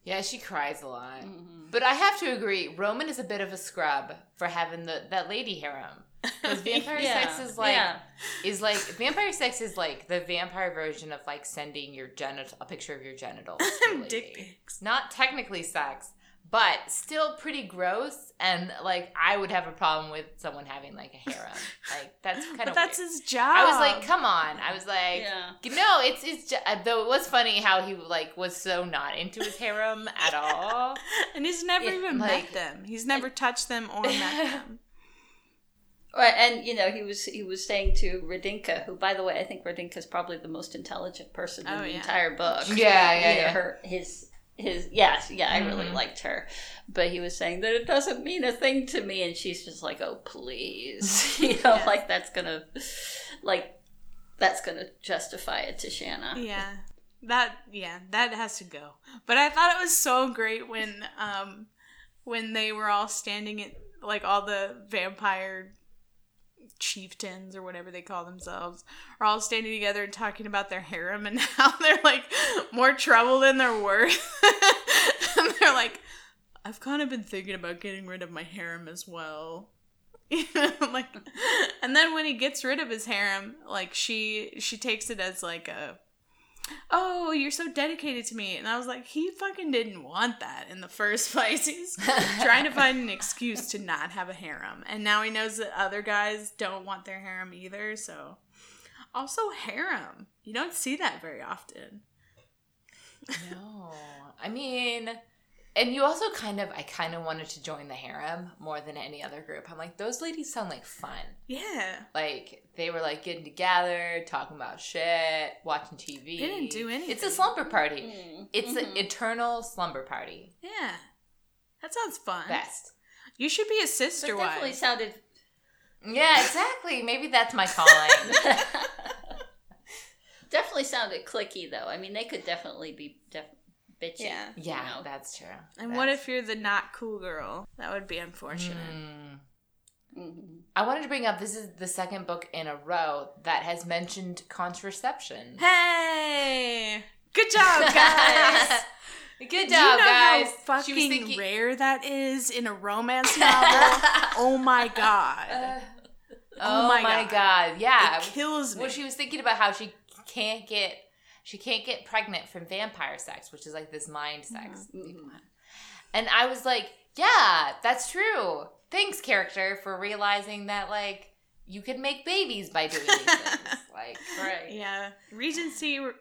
Speaker 2: Yeah, she cries a lot.
Speaker 3: mm-hmm.
Speaker 2: But I have to agree, Roman is a bit of a scrub for having the that lady harem. Because vampire
Speaker 3: yeah,
Speaker 2: sex is like
Speaker 3: yeah.
Speaker 2: is like vampire sex is like the vampire version of like sending your genital a picture of your genitals. to a lady.
Speaker 1: dick pics
Speaker 2: Not technically sex, but still pretty gross. And like I would have a problem with someone having like a harem. Like that's kind
Speaker 1: but
Speaker 2: of
Speaker 1: that's his job
Speaker 2: I was like, come on. I was like,
Speaker 3: Yeah.
Speaker 2: no, it's it's ju- uh, though it was funny how he like was so not into his harem at all.
Speaker 1: and he's never
Speaker 2: it,
Speaker 1: even
Speaker 2: like-
Speaker 1: met them he's never touched them or met them
Speaker 3: Right, and you know he was he was saying to Radinka, who by the way I think Radinka is probably the most intelligent person in
Speaker 1: Oh,
Speaker 3: the
Speaker 1: yeah.
Speaker 3: entire book.
Speaker 2: Yeah, yeah, yeah.
Speaker 3: Her his his yes, yeah, I really
Speaker 2: Mhm.
Speaker 3: liked her, but he was saying that it doesn't mean a thing to me, and she's just like, oh please, you know, like that's gonna, like, that's gonna justify it to Shanna.
Speaker 1: Yeah. That yeah, that has to go. But I thought it was so great when um when they were all standing at like all the vampire chieftains or whatever they call themselves are all standing together and talking about their harem and how they're like more trouble than they're worth. and they're like I've kind of been thinking about getting rid of my harem as well. You know, like and then when he gets rid of his harem, like she she takes it as like a oh, you're so dedicated to me. And I was like, he fucking didn't want that in the first place. He's trying to find an excuse to not have a harem. And now he knows that other guys don't want their harem either. So, also, harem. You don't see that very often.
Speaker 2: No, I mean, and you also kind of, I kind of wanted to join the harem more than any other group. I'm like, those ladies sound like fun.
Speaker 1: Yeah.
Speaker 2: Like they were like getting together, talking about shit, watching TV.
Speaker 1: They didn't do anything.
Speaker 2: It's a slumber party.
Speaker 3: Mm.
Speaker 2: It's
Speaker 3: Mhm.
Speaker 2: an eternal slumber party.
Speaker 1: Yeah. That sounds fun.
Speaker 2: Best.
Speaker 1: You should be a sister
Speaker 3: it definitely
Speaker 1: wife.
Speaker 3: sounded.
Speaker 2: Yeah, exactly. Maybe that's my calling.
Speaker 3: definitely sounded clicky though. I mean, they could definitely be def- bitchy.
Speaker 1: Yeah.
Speaker 3: you
Speaker 2: yeah,
Speaker 3: know?
Speaker 2: that's true.
Speaker 1: And what if you're the not cool girl? That would be unfortunate.
Speaker 2: Mm.
Speaker 3: Mhm.
Speaker 2: I wanted to bring up this is the second book in a row that has mentioned contraception.
Speaker 1: Hey! Good job, guys!
Speaker 2: Good
Speaker 1: Do you
Speaker 2: job,
Speaker 1: know
Speaker 2: guys.
Speaker 1: how
Speaker 2: She
Speaker 1: fucking
Speaker 2: was thinking-
Speaker 1: rare that is in a romance novel? oh my god.
Speaker 2: Uh,
Speaker 1: Oh
Speaker 2: oh,
Speaker 1: my
Speaker 2: my,
Speaker 1: God.
Speaker 2: god. Yeah.
Speaker 1: it kills me.
Speaker 2: Well, she was thinking about how she can't get she can't get pregnant from vampire sex, which is like this mind sex.
Speaker 3: Mhm.
Speaker 2: And I was like, yeah, that's true. Thanks, character, for realizing that like you can make babies by doing these things. Like,
Speaker 3: Right.
Speaker 1: yeah, Regency r-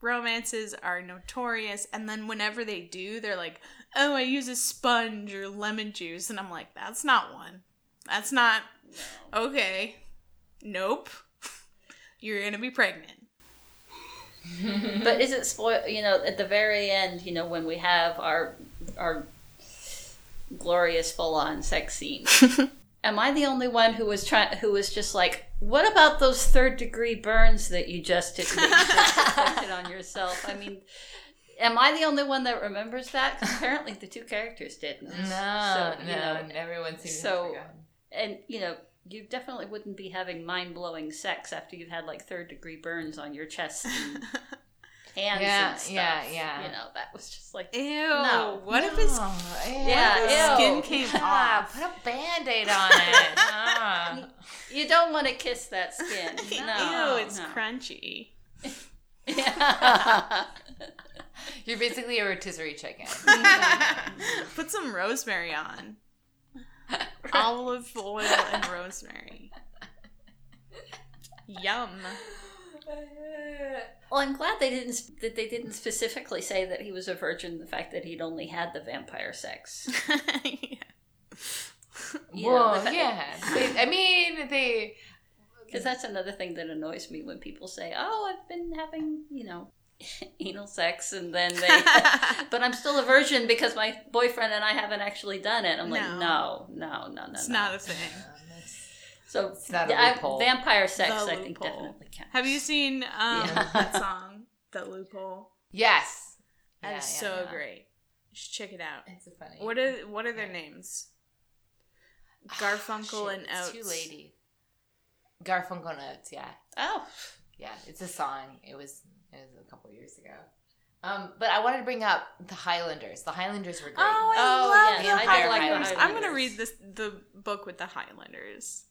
Speaker 1: romances are notorious, and then whenever they do, they're like, "Oh, I use a sponge or lemon juice," and I'm like, "That's not one. That's not okay. Nope. You're gonna be pregnant."
Speaker 3: but is it spoil? You know, at the very end, you know, when we have our our glorious full on sex scene. Am I the only one who was trying? Who was just like, what about those third degree burns that you just did that you just inflicted on yourself? I mean, am I the only one that remembers that? apparently, the two characters didn't.
Speaker 2: No,
Speaker 3: So,
Speaker 2: no,
Speaker 3: know,
Speaker 2: everyone seems
Speaker 3: so- and you know, you definitely wouldn't be having mind blowing sex after you've had like third degree burns on your chest and hands
Speaker 2: Yeah,
Speaker 3: and stuff.
Speaker 2: yeah, yeah.
Speaker 3: You know, that was just like,
Speaker 1: Ew.
Speaker 3: No.
Speaker 1: What if his
Speaker 2: No,
Speaker 3: Yeah,
Speaker 1: his
Speaker 3: ew.
Speaker 1: skin came
Speaker 2: Yeah,
Speaker 1: off?
Speaker 2: Put a band-aid on it. Ah.
Speaker 3: you don't want to kiss that skin. No,
Speaker 1: Ew, it's
Speaker 3: no.
Speaker 1: crunchy.
Speaker 3: Yeah.
Speaker 2: You're basically a rotisserie chicken.
Speaker 1: Put some rosemary on. Olive oil and rosemary. Yum.
Speaker 3: well, I'm glad they didn't that they didn't specifically say that he was a virgin. The fact that he'd only had the vampire sex. You know,
Speaker 2: well, yeah. They, I mean, they.
Speaker 3: Because that's another thing that annoys me when people say, "Oh, I've been having, you know, anal sex," and then they, but I'm still a virgin because my boyfriend and I haven't actually done it. I'm like,
Speaker 1: No.
Speaker 3: no, no, no, no,
Speaker 1: It's
Speaker 3: no.
Speaker 1: not a thing.
Speaker 3: so
Speaker 2: It's not a
Speaker 3: yeah, I-
Speaker 2: loophole.
Speaker 3: vampire sex,
Speaker 1: The
Speaker 3: I think,
Speaker 1: loophole.
Speaker 3: definitely counts.
Speaker 1: Have you seen um,
Speaker 3: Yeah.
Speaker 1: that song, The Loophole?
Speaker 2: Yes.
Speaker 1: That
Speaker 2: Yeah,
Speaker 1: is
Speaker 2: yeah,
Speaker 1: so
Speaker 2: yeah.
Speaker 1: great. You should check it out.
Speaker 2: It's a funny.
Speaker 1: What are what are their names? Garfunkel
Speaker 2: Shit,
Speaker 1: and
Speaker 2: it's
Speaker 1: Oates.
Speaker 2: Two lady. Garfunkel and Oates. Yeah,
Speaker 3: Oh,
Speaker 2: yeah. It's a song. It was it was a couple years ago. Um, but I wanted to bring up the Highlanders. The Highlanders were great.
Speaker 1: Oh, I
Speaker 3: Oh,
Speaker 1: love
Speaker 3: yeah,
Speaker 1: the
Speaker 3: I did like the
Speaker 1: Highlanders. I'm gonna read this the book with the Highlanders.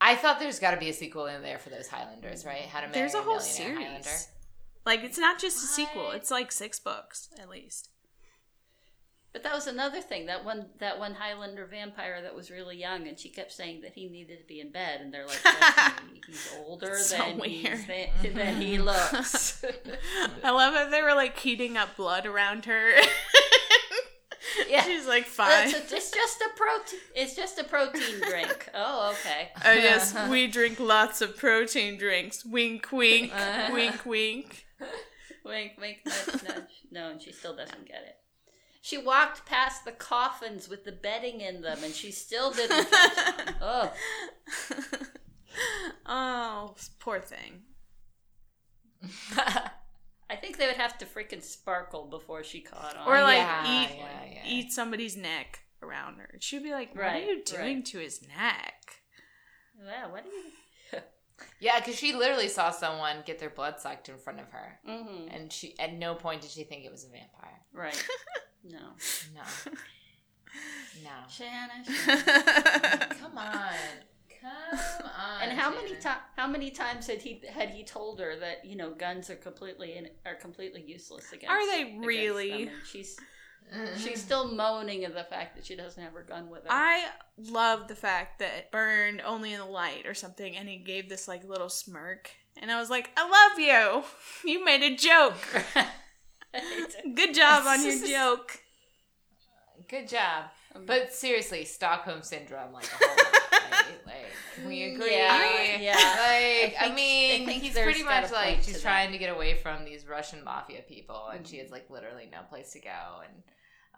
Speaker 2: I thought there's got to be a sequel in there for those Highlanders, right? How to marry
Speaker 1: There's a whole
Speaker 2: millionaire
Speaker 1: series.
Speaker 2: Highlander.
Speaker 1: Like it's not just a sequel; it's like six books at least.
Speaker 3: But that was another thing. That one, that one Highlander vampire that was really young, and she kept saying that he needed to be in bed, and they're like, he's older
Speaker 1: So
Speaker 3: than
Speaker 1: weird.
Speaker 3: he's than, than he looks.
Speaker 1: I love that they were like heating up blood around her.
Speaker 3: Yeah.
Speaker 1: she's like fine.
Speaker 3: It's, a- it's just a protein. It's just a protein drink. Oh, okay.
Speaker 1: Oh yes, we drink lots of protein drinks. Wink, wink, uh-huh. wink, wink.
Speaker 3: Wink, wink, nudge, nudge. No, and she still doesn't get it. She walked past the coffins with the bedding in them, and she still didn't catch on. Oh,
Speaker 1: oh, poor thing.
Speaker 3: I think they would have to freaking sparkle before she caught on.
Speaker 1: Or like
Speaker 2: yeah,
Speaker 1: eat
Speaker 2: yeah, yeah.
Speaker 1: eat somebody's neck around her. She'd be like, "What
Speaker 3: Right,
Speaker 1: are you doing
Speaker 3: right.
Speaker 1: to his neck?"
Speaker 3: yeah, what do you?
Speaker 2: yeah, because she literally saw someone get their blood sucked in front of her,
Speaker 3: Mm-hmm.
Speaker 2: and she at no point did she think it was a vampire.
Speaker 3: Right. No.
Speaker 2: No, no.
Speaker 3: Shanna. Shanna.
Speaker 2: Come on, come on.
Speaker 3: And how many times? How many times had he had he told her that you know guns are completely in, are completely useless against?
Speaker 1: Are they really?
Speaker 3: she's mm-hmm. she's still moaning at the fact that she doesn't have her gun with her.
Speaker 1: I love the fact that burned only in the light or something, and he gave this like little smirk, and I was like, "I love you. You made a joke. Good job on your joke."
Speaker 2: Good job. But seriously, Stockholm syndrome, like a whole lot, right? Like, can we agree?
Speaker 3: Yeah, yeah.
Speaker 2: Like, I,
Speaker 3: think-
Speaker 2: mean,
Speaker 3: I
Speaker 2: he's pretty much like she's
Speaker 3: to
Speaker 2: trying
Speaker 3: that.
Speaker 2: to get away from these Russian mafia people, and she
Speaker 3: Mhm.
Speaker 2: has like literally no place to go, and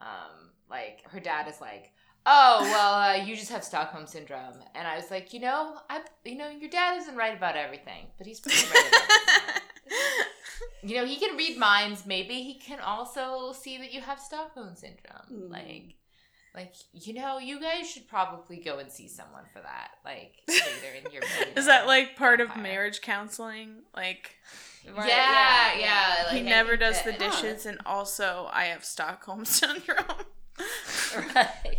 Speaker 2: um, like her dad is like. Oh well, uh, you just have Stockholm syndrome, and I was like, you know, I, you know, your dad isn't right about everything, but he's pretty right about everything. You know, he can read minds. Maybe he can also see that you have Stockholm syndrome.
Speaker 3: Mhm.
Speaker 2: Like, like you know, you guys should probably go and see someone for that. Like later in your.
Speaker 1: Is that like part of marriage counseling? Like
Speaker 3: Right,
Speaker 2: yeah, yeah. like,
Speaker 1: he never does
Speaker 2: that-
Speaker 1: the dishes, and also I have Stockholm syndrome.
Speaker 3: Right.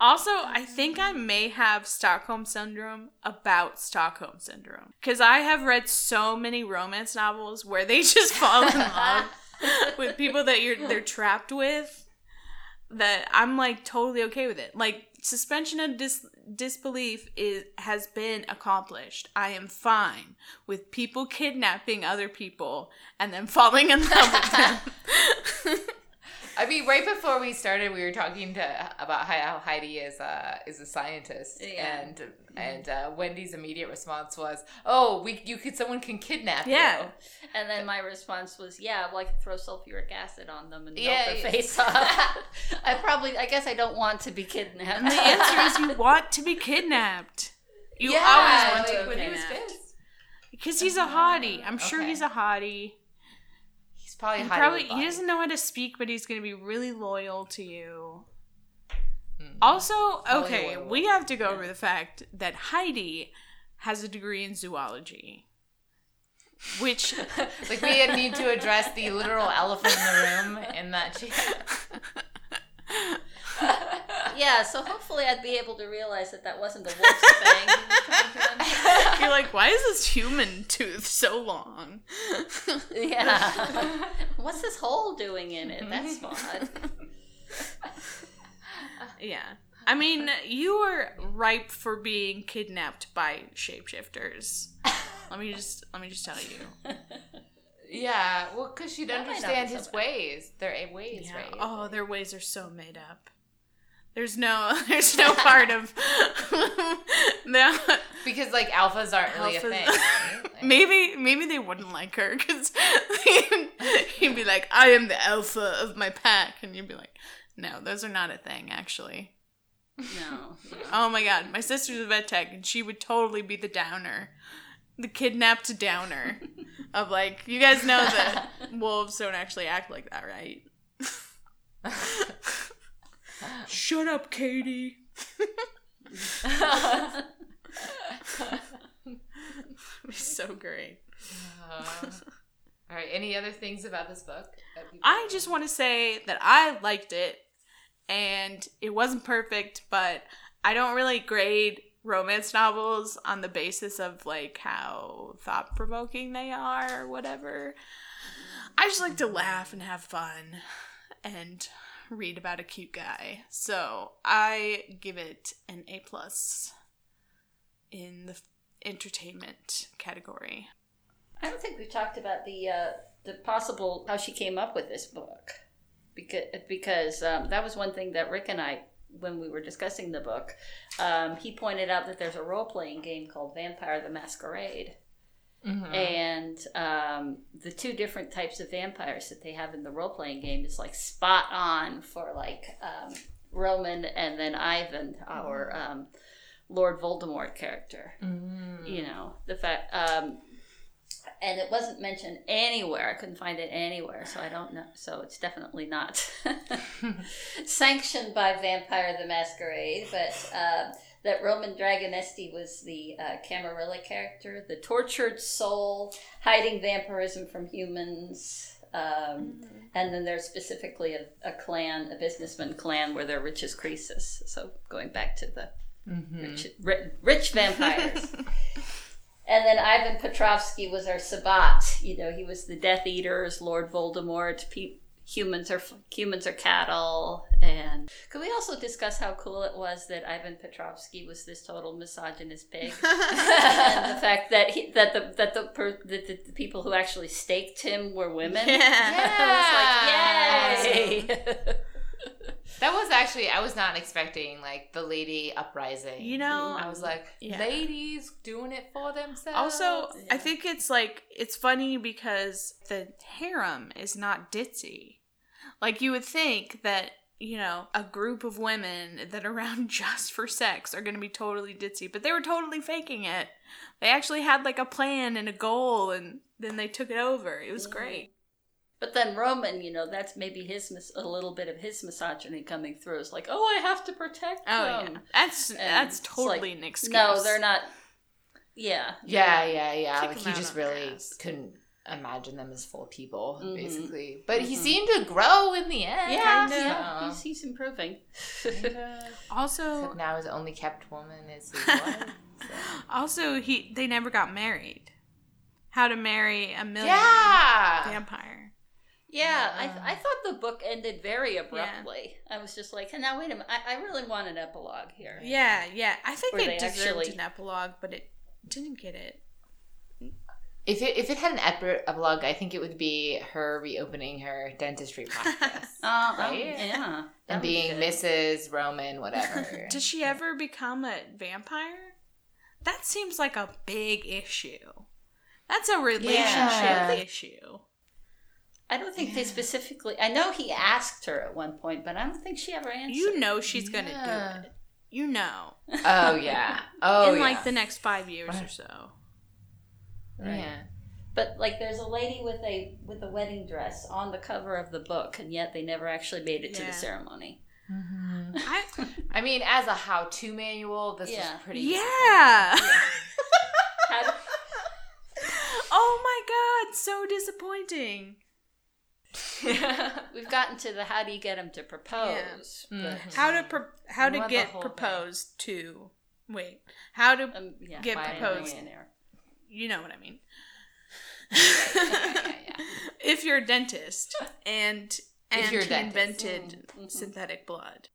Speaker 1: Also, I think I may have Stockholm syndrome about Stockholm syndrome because I have read so many romance novels where they just fall in love with people that you're they're trapped with that I'm like totally okay with it. Like suspension of dis- disbelief is has been accomplished. I am fine with people kidnapping other people and then falling in love with them.
Speaker 2: I mean, right before we started, we were talking to about how Heidi is uh, is a scientist,
Speaker 3: Yeah.
Speaker 2: and and uh, Wendy's immediate response was, "Oh, we you could someone can kidnap
Speaker 1: Yeah.
Speaker 2: you."
Speaker 3: And then my response was, "Yeah, well, I could throw sulfuric acid on them and
Speaker 2: Yeah,
Speaker 3: melt their face off." I probably, I guess, I don't want to be kidnapped.
Speaker 1: And the answer is you want to be kidnapped. You
Speaker 2: yeah,
Speaker 1: always want to
Speaker 2: like,
Speaker 1: be
Speaker 2: when
Speaker 1: kidnapped. Because he's a hottie. I'm sure
Speaker 2: Okay.
Speaker 1: he's a hottie.
Speaker 2: Probably
Speaker 1: He probably he doesn't know how to speak, but he's gonna be really loyal to you.
Speaker 2: Hmm.
Speaker 1: Also, okay,
Speaker 2: loyal.
Speaker 1: we have to go over the fact that Heidi has a degree in zoology. Which
Speaker 2: like we need to address the literal elephant in the room in that she.
Speaker 3: yeah, so hopefully I'd be able to realize that that wasn't the wolf's fang he was trying to uncover.
Speaker 1: you're like, why is this human tooth so long?
Speaker 3: Yeah. What's this hole doing in it? That's mm-hmm. fun.
Speaker 1: Yeah. I mean, you are ripe for being kidnapped by shapeshifters. let me just let me just tell you.
Speaker 2: yeah, well, because she'd
Speaker 3: That
Speaker 2: understand
Speaker 3: be so
Speaker 2: his ways. Their ways,
Speaker 1: Yeah.
Speaker 2: right?
Speaker 1: Oh, their ways are so made up. There's no there's no part of no
Speaker 2: Because like alphas aren't really
Speaker 1: Alphas-
Speaker 2: a thing. Right? Like-
Speaker 1: maybe maybe they wouldn't like her because he'd be like, I am the alpha of my pack and you'd be like, No, those are not a thing actually.
Speaker 3: No.
Speaker 1: Oh my god, my sister's a vet tech and she would totally be the downer. The kidnapped downer. of like, you guys know that wolves don't actually act like that, right? Shut up, Katie. It'd be so great.
Speaker 2: Uh, all right. Any other things about this book?
Speaker 1: I just want to say that I liked it and it wasn't perfect, but I don't really grade romance novels on the basis of like how thought provoking they are or whatever. I just like to laugh and have fun and read about a cute guy. So I give it an A plus in the entertainment category.
Speaker 3: I don't think we've talked about the uh, the possible how she came up with this book, because because um, that was one thing that Rick and I, when we were discussing the book, um, he pointed out that there's a role playing game called Vampire the Masquerade,
Speaker 2: Mhm.
Speaker 3: and um, the two different types of vampires that they have in the role playing game is like spot on for like um, Roman and then Ivan, our um, Lord Voldemort character
Speaker 2: Mm.
Speaker 3: you know the fact um and it wasn't mentioned anywhere i couldn't find it anywhere so i don't know so it's definitely not sanctioned by vampire the masquerade but um that roman draganesti was the uh, camarilla character the tortured soul hiding vampirism from humans um, and then there's specifically a, a clan a businessman clan where they're rich as croesus so going back to the
Speaker 2: Mhm.
Speaker 3: rich, ri- rich vampires. and then Ivan Petrovsky was our Sabbat. You know, he was the Death Eaters, Lord Voldemort. Pe- humans are humans are cattle. And could we also discuss how cool it was that Ivan Petrovsky was this total misogynist pig, and the fact that he, that the that the, per, that the, the people who actually staked him were women. I was like, yay!
Speaker 2: That was actually I was not expecting like the lady uprising.
Speaker 1: You know,
Speaker 2: I was like,
Speaker 1: Yeah.
Speaker 2: ladies doing it for themselves.
Speaker 1: Also, I think it's like it's funny because the harem is not ditzy. Like you would think that you know a group of women that are around just for sex are going to be totally ditzy, but they were totally faking it. They actually had like a plan and a goal, and then they took it over. It was great.
Speaker 3: But then Roman, you know, that's maybe his mis- a little bit of his misogyny coming through. It's like, oh, I have to protect
Speaker 1: Oh
Speaker 3: them.
Speaker 1: yeah, that's
Speaker 3: And
Speaker 1: that's totally
Speaker 3: like,
Speaker 1: an excuse.
Speaker 3: No, they're not. Yeah.
Speaker 2: Yeah, yeah, yeah.
Speaker 1: Kick
Speaker 2: Like he just really couldn't imagine them as full people,
Speaker 3: Mhm.
Speaker 2: basically. But he
Speaker 3: Mhm.
Speaker 2: seemed to grow in the end.
Speaker 3: Yeah,
Speaker 2: kinda.
Speaker 3: yeah. He's, he's improving.
Speaker 1: Also,
Speaker 2: Except now his only kept woman is his wife. so.
Speaker 1: also he they never got married. How to marry a million
Speaker 2: Yeah.
Speaker 1: vampire.
Speaker 3: yeah,
Speaker 2: Yeah.
Speaker 3: I, I thought the book ended very abruptly. I was just like, now wait a minute, I, I really want an epilogue here.
Speaker 1: Yeah, yeah. I think
Speaker 3: they
Speaker 1: it deserved
Speaker 3: actually-
Speaker 1: an epilogue, but it didn't get it.
Speaker 2: If it, if it had an epilogue, I think it would be her reopening her dentistry practice
Speaker 3: Uh, oh,
Speaker 2: Right?
Speaker 3: yeah.
Speaker 2: And
Speaker 3: would be
Speaker 2: being. Mrs. Roman, whatever.
Speaker 1: Does she ever become a vampire? That seems like a big issue. That's a relationship
Speaker 2: Yeah.
Speaker 1: issue.
Speaker 3: I don't think they specifically. I know he asked her at one point, but I don't think she ever answered.
Speaker 1: You know she's gonna
Speaker 2: Yeah.
Speaker 1: do it. You know.
Speaker 2: oh yeah. Oh
Speaker 1: in
Speaker 2: yeah.
Speaker 1: like the next five years or
Speaker 2: Right. yeah.
Speaker 3: But like, there's a lady with a with a wedding dress on the cover of the book, and yet they never actually made it to the ceremony.
Speaker 1: I,
Speaker 2: I mean, as a how-to manual, this
Speaker 3: Yeah.
Speaker 2: was pretty.
Speaker 1: yeah.
Speaker 3: How-
Speaker 1: oh my god, so disappointing.
Speaker 3: We've gotten to the how do you get him to propose?
Speaker 2: Yeah.
Speaker 3: but,
Speaker 1: How to pro- how to get
Speaker 2: whole thing.
Speaker 1: proposed to wait. How to
Speaker 3: um, yeah,
Speaker 1: Get
Speaker 3: by a
Speaker 1: proposed. You know what I mean.
Speaker 2: yeah, yeah, yeah.
Speaker 1: if you're a dentist and and
Speaker 2: If you're
Speaker 1: he
Speaker 2: dentist.
Speaker 1: invented
Speaker 3: Mhm.
Speaker 1: synthetic blood.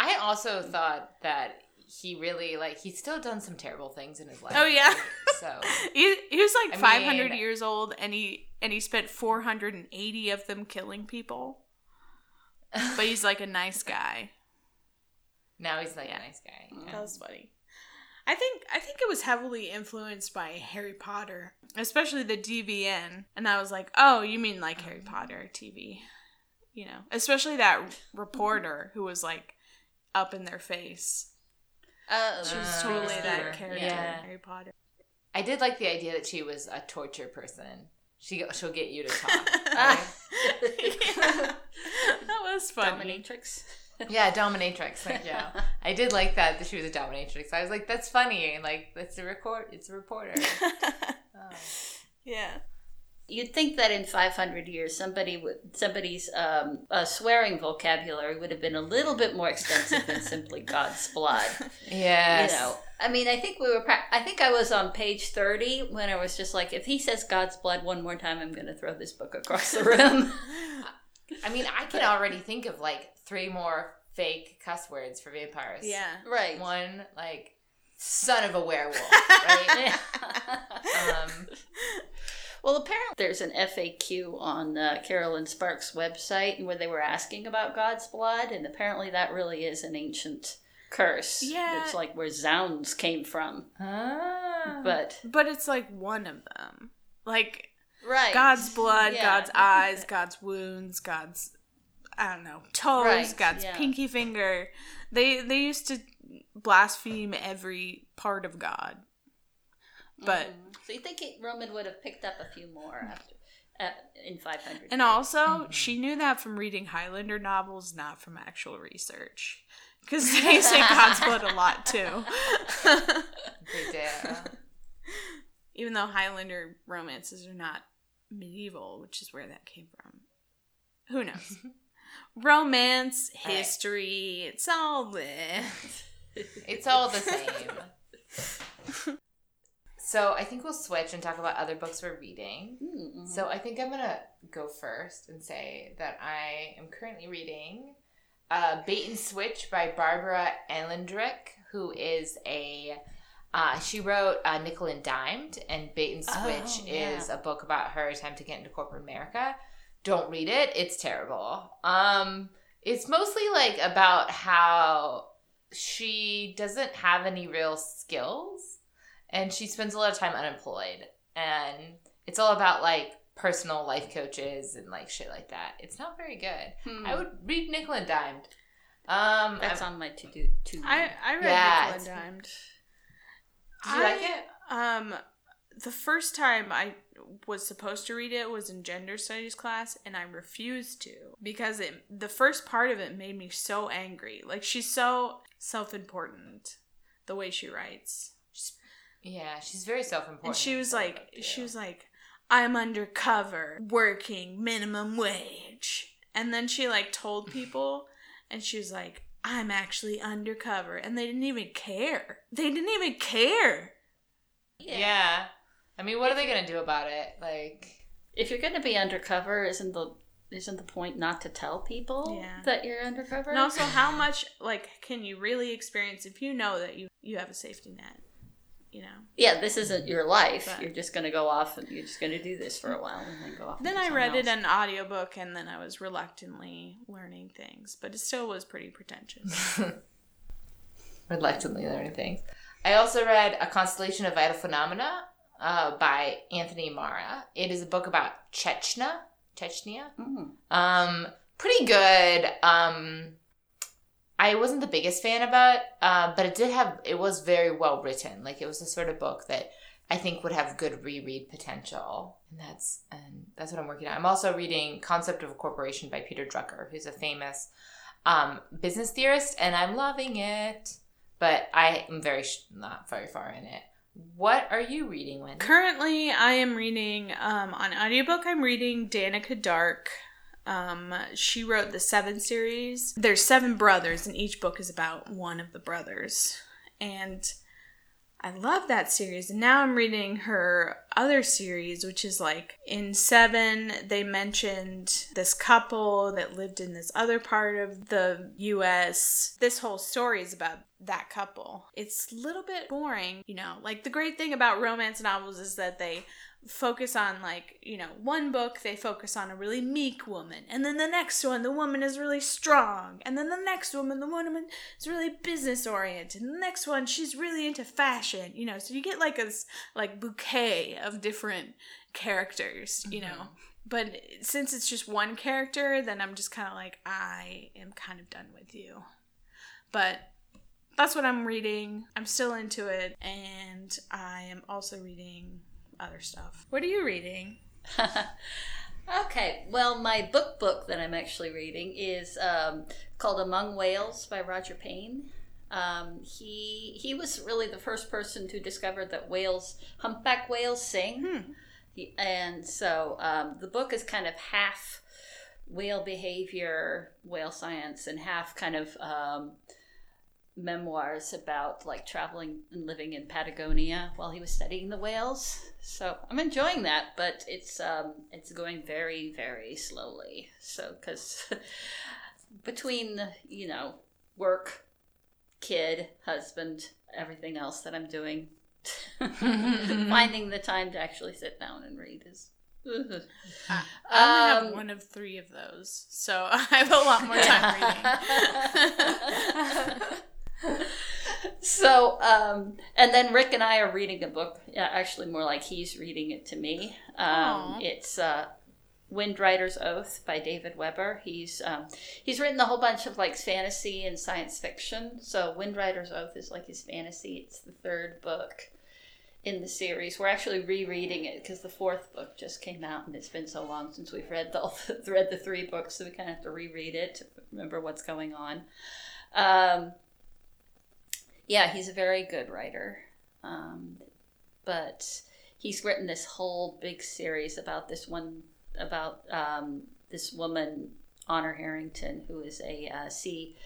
Speaker 2: I also thought that he really like he's still done some terrible things in his life.
Speaker 1: Oh, yeah.
Speaker 2: So
Speaker 1: He, he was like 500 years old and he and he spent 480 of them killing people. But he's like a nice guy.
Speaker 2: now he's like
Speaker 1: Yeah.
Speaker 2: a nice guy. Yeah.
Speaker 1: That was funny. I think I think it was heavily influenced by Harry Potter, especially the DVN. And I was like, "Oh, you mean like Harry Potter TV?" You know, especially that reporter who was like up in their face.
Speaker 3: Uh,
Speaker 1: She was
Speaker 2: Uh,
Speaker 1: totally
Speaker 2: sure.
Speaker 1: that character
Speaker 2: Yeah.
Speaker 1: in Harry Potter.
Speaker 2: I did like the idea that she was a torture person. She she'll get you to talk. Right?
Speaker 1: that was funny.
Speaker 3: Dominatrix.
Speaker 2: Yeah, dominatrix. Thank you. I did like that that she was a dominatrix. I was like, that's funny. and Like that's a record. It's a reporter. Oh.
Speaker 1: yeah.
Speaker 3: You'd think that in 500 years, somebody would somebody's um, uh, swearing vocabulary would have been a little bit more extensive than simply God's blood.
Speaker 2: Yes.
Speaker 3: You know, I mean, I think we were. Pra- I think I was on page 30 when I was just like, if he says God's blood one more time, I'm going to throw this book across the room.
Speaker 2: I mean, I can already think of like three more fake cuss words for vampires.
Speaker 1: Yeah.
Speaker 3: right.
Speaker 2: One like son of a werewolf, right? um,
Speaker 3: Well, apparently there's an FAQ on uh, Kerrelyn Sparks' website and where they were asking about God's blood, and apparently that really is an ancient curse.
Speaker 1: Yeah.
Speaker 3: It's like where Zounds came from.
Speaker 2: ah.
Speaker 3: But
Speaker 1: But it's like one of them. Like
Speaker 3: right,
Speaker 1: God's blood,
Speaker 3: Yeah.
Speaker 1: God's eyes, God's wounds, God's I don't know, toes,
Speaker 3: Right,
Speaker 1: God's
Speaker 3: yeah.
Speaker 1: pinky finger. They they used to blaspheme every part of God. But
Speaker 3: Mhm. so you think Roman would have picked up a few more after uh, in 500?
Speaker 1: and
Speaker 3: years.
Speaker 1: also she knew that from reading Highlander novels, not from actual research. Because they say God's blood a lot too.
Speaker 2: They do.
Speaker 1: Even though Highlander romances are not medieval, which is where that came from. Who knows? Romance,
Speaker 3: All right.
Speaker 1: history, it's all there.
Speaker 2: It's all the same. so I think we'll switch and talk about other books we're reading.
Speaker 3: Mm-hmm.
Speaker 2: So I think I'm gonna go first and say that I am currently reading uh, "Bait and Switch" by Barbara Ehrenreich, who is a uh, she wrote uh, "Nickel and Dimed," and "Bait and Switch"
Speaker 3: Oh, yeah.
Speaker 2: is a book about her attempt to get into corporate America. Don't read it; it's terrible. Um, it's mostly like about how she doesn't have any real skills, and she spends a lot of time unemployed, and it's all about like personal life coaches and like shit like that. It's not very good.
Speaker 3: Hmm.
Speaker 2: I would read Nickel and Dimed. Um,
Speaker 3: That's
Speaker 2: I'm-
Speaker 3: on my to do. To
Speaker 1: I, I read
Speaker 2: Yeah,
Speaker 1: Nickel and
Speaker 2: it's-
Speaker 1: Dimed.
Speaker 2: Did you like it?
Speaker 1: Um, the first time I was supposed to read it was in gender studies class, and I refused to because it the first part of it made me so angry. Like she's so self-important, the way she writes,
Speaker 2: Yeah, she's very self-important.
Speaker 1: and she was like, she was like, I'm undercover, working minimum wage, and then she like told people, and she was like. I'm actually undercover, and they didn't even care. They didn't even care.
Speaker 2: yeah. I mean, what are they gonna do about it? Like,
Speaker 3: If you're going to be undercover, isn't the isn't the point not to tell people
Speaker 1: Yeah.
Speaker 3: that you're undercover?
Speaker 1: And also, how much like can you really experience if you know that you you have a safety net? you know.
Speaker 3: Yeah, this isn't your life.
Speaker 1: But-
Speaker 3: you're just going to go off and you're just going to do this for a while and then go off.
Speaker 1: Then
Speaker 3: do
Speaker 1: I
Speaker 3: something
Speaker 1: read it
Speaker 3: else.
Speaker 1: an audiobook and then I was reluctantly learning things, but it still was pretty pretentious.
Speaker 2: reluctantly learning things. I also read A Constellation of Vital Phenomena uh, by Anthony Marra. It is a book about Chechnya. Chechnya?
Speaker 3: Mm.
Speaker 2: Um, pretty good. Um, I wasn't the biggest fan of it, uh, but it did have, it was very well written. Like, it was the sort of book that I think would have good reread potential. And that's, and that's what I'm working on. I'm also reading Concept of a Corporation by Peter Drucker, who's a famous um, business theorist, and I'm loving it but I am very sh- not very far in it. What are you reading, Wendy?
Speaker 1: Currently, I am reading um, on audiobook. I'm reading Dannika Dark. Um, she wrote the Seven series. There's seven brothers, and each book is about one of the brothers. And I love that series. And now I'm reading her other series, which is like in Seven, they mentioned this couple that lived in this other part of the US. This whole story is about that couple. It's a little bit boring, you know. Like the great thing about romance novels is that they focus on like you know one book they focus on a really meek woman and then the next one the woman is really strong and then the next woman the woman is really business oriented and the next one she's really into fashion you know so you get like a like bouquet of different characters you know. Mm-hmm. But since it's just one character then i'm just kind of like i am kind of done with you. But that's what i'm reading. I'm still into it and i am also reading other stuff what are you reading
Speaker 3: okay, well, my book book that I'm actually reading is um, called Among Whales by Roger Payne. Um, he he was really the first person to discover that whales, humpback whales, sing.
Speaker 1: Hmm.
Speaker 3: He, and so um, the book is kind of half whale behavior, whale science, and half kind of um, memoirs about like traveling and living in Patagonia while he was studying the whales. So I'm enjoying that, but it's um, it's going very very slowly. So because between you know work, kid, husband, everything else that I'm doing, finding the time to actually sit down and read is.
Speaker 1: I only have
Speaker 3: Um,
Speaker 1: one of three of those, so I have a lot more time reading.
Speaker 3: so um and then rick and i are reading a book yeah, actually more like he's reading it to me um it's uh Windrider's Oath by David Weber. He's um, he's written a whole bunch of like fantasy and science fiction. So Windrider's Oath is like his fantasy. It's the third book in the series. We're actually rereading it because the fourth book just came out, and it's been so long since we've read the read the three books, so we kind of have to reread it to remember what's going on. Um, yeah, he's a very good writer. Um, but he's written this whole big series about this one about um, this woman Honor Harrington who is a uh, sea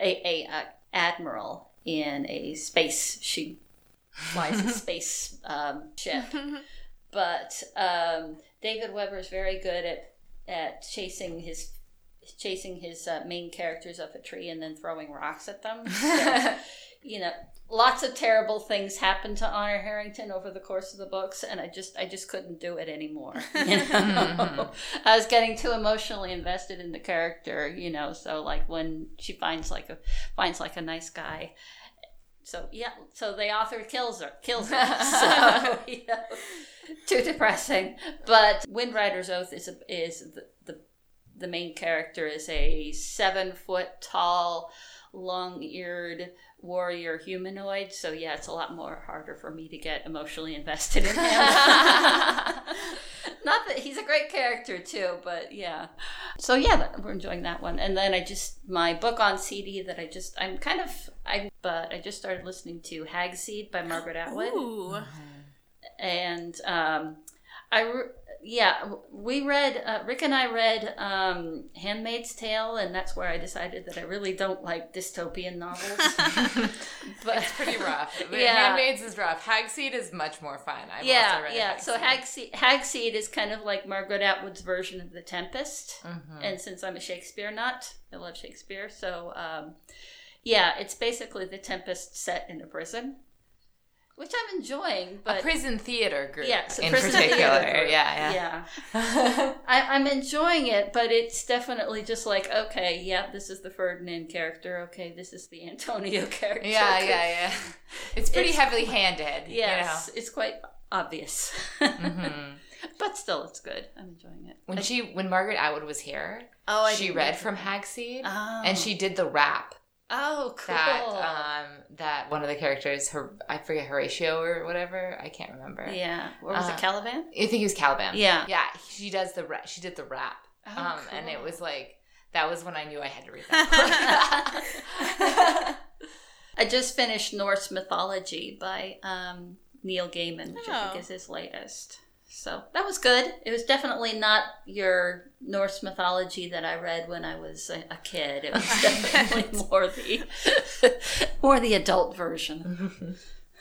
Speaker 3: a, a uh, admiral in a space she flies a space um, ship but um, David Weber is very good at at chasing his chasing his uh, main characters up a tree and then throwing rocks at them. So, you know, lots of terrible things happen to Honor Harrington over the course of the books, and I just I just couldn't do it anymore. You know? I was getting too emotionally invested in the character, you know. So like when she finds like a finds like a nice guy. So yeah, so the author kills her, kills her. So you know, too depressing. But Windrider's Oath is a, is the, the the main character is a seven foot tall, long eared warrior humanoid. So yeah, it's a lot more harder for me to get emotionally invested in him. Not that he's a great character too, but yeah. So yeah, we're enjoying that one. And then I just my book on CD that I just I'm kind of I but I just started listening to Hagseed by Margaret Atwood
Speaker 1: Ooh.
Speaker 3: and um, I re- yeah we read uh, Rick and I read um, Handmaid's Tale, and that's where I decided that I really don't like dystopian novels. but
Speaker 2: It's pretty rough.
Speaker 3: Yeah.
Speaker 2: Handmaids is rough. Hagseed is much more fun. I've
Speaker 3: yeah,
Speaker 2: also read
Speaker 3: yeah. So
Speaker 2: Hagseed.
Speaker 3: Hagseed, Hagseed is kind of like Margaret Atwood's version of The Tempest.
Speaker 2: Mhm.
Speaker 3: And since I'm a Shakespeare nut, I love Shakespeare. So um, yeah, it's basically The Tempest set in a prison. Which I'm enjoying. But a
Speaker 2: prison theater group
Speaker 3: yes,
Speaker 2: in
Speaker 3: prison
Speaker 2: particular.
Speaker 3: theater group.
Speaker 2: Yeah, yeah.
Speaker 3: yeah. I, I'm enjoying it, but it's definitely just like, okay, yeah, this is the Ferdinand character. Okay, this is the Antonio character.
Speaker 2: Yeah, yeah, yeah. It's pretty
Speaker 3: It's-
Speaker 2: heavily handed.
Speaker 3: Yes, it's quite obvious.
Speaker 2: You know? Mhm.
Speaker 3: But still, it's good. I'm enjoying it.
Speaker 2: When she, when Margaret Atwood was here,
Speaker 3: oh, I
Speaker 2: she read from. Hagseed,
Speaker 3: Oh.
Speaker 2: and she did the rap
Speaker 3: Oh, cool.
Speaker 2: that um that one of the characters, her I forget Horatio or whatever, I can't remember.
Speaker 3: yeah. Or was
Speaker 2: Uh,
Speaker 3: it Caliban?
Speaker 2: I think he was Caliban.
Speaker 3: Yeah.
Speaker 2: yeah. She does the ra- she did the rap,
Speaker 3: Oh,
Speaker 2: um, and it was like that was when I knew I had to read that.
Speaker 3: I just finished Norse Mythology by um, Neil Gaiman, which I
Speaker 1: Oh.
Speaker 3: think is his latest. So that was good. It was definitely not your Norse mythology that I read when I was a, a kid. It was definitely more the more the adult version.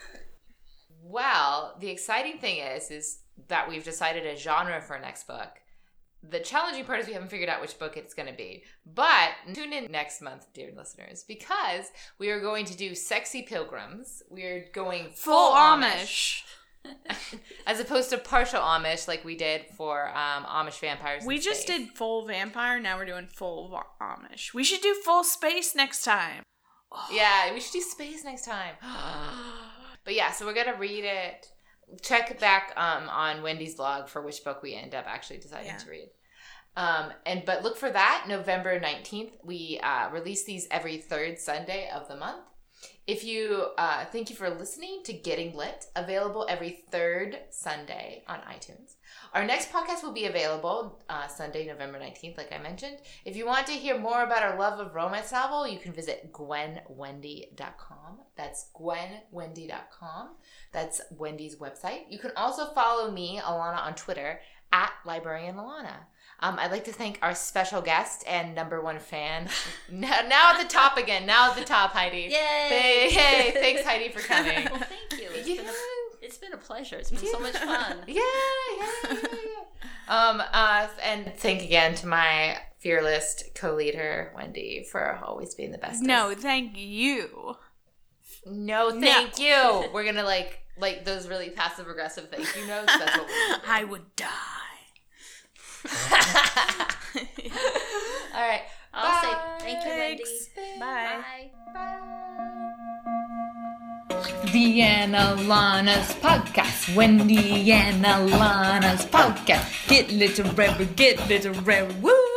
Speaker 2: well, the exciting thing is is that we've decided a genre for our next book. The challenging part is we haven't figured out which book it's going to be. But tune in next month, dear listeners, because we are going to do Sexy Pilgrims. We are going
Speaker 1: Full Amish.
Speaker 2: as opposed to partial Amish like we did for um, Amish vampires.
Speaker 1: We just
Speaker 2: space.
Speaker 1: did full vampire. Now we're doing full va- Amish. We should do full space next time.
Speaker 2: Yeah, we should do space next time. but yeah, so we're gonna read it. Check back um, on Wendy's blog for which book we end up actually deciding
Speaker 1: Yeah.
Speaker 2: to read. Um, and but look for that November nineteenth. We uh, release these every third Sunday of the month. If you uh, thank you for listening to Getting Lit, available every third Sunday on iTunes. Our next podcast will be available uh, Sunday, November 19th, like I mentioned. If you want to hear more about our love of romance novel, you can visit gwenwendy.com. That's gwenwendy.com. That's Wendy's website. You can also follow me, Alana, on Twitter at librarian Alana. Um, I'd like to thank our special guest and number one fan. now, now at the top again. Now at the top, Heidi. Hey,
Speaker 3: Yay!
Speaker 2: hey, thanks, Heidi, for coming.
Speaker 3: Well, thank you. It's,
Speaker 2: Yeah.
Speaker 3: been a, it's been a pleasure. It's been so much fun.
Speaker 2: Yeah, yeah, yeah, yeah. um, uh, and thank again to my fearless co-leader Wendy for always being the best.
Speaker 1: No, thank you.
Speaker 2: no, thank you. We're gonna like like those really passive aggressive thank you notes. That's what we're.
Speaker 1: I would die.
Speaker 2: All right.
Speaker 3: I'll say
Speaker 2: Bye.
Speaker 3: thank you, Wendy.
Speaker 1: Thanks. Bye.
Speaker 3: Bye.
Speaker 4: The Anna Lana's podcast. Wendy and Alana's podcast. Get literary, get literary. Woo!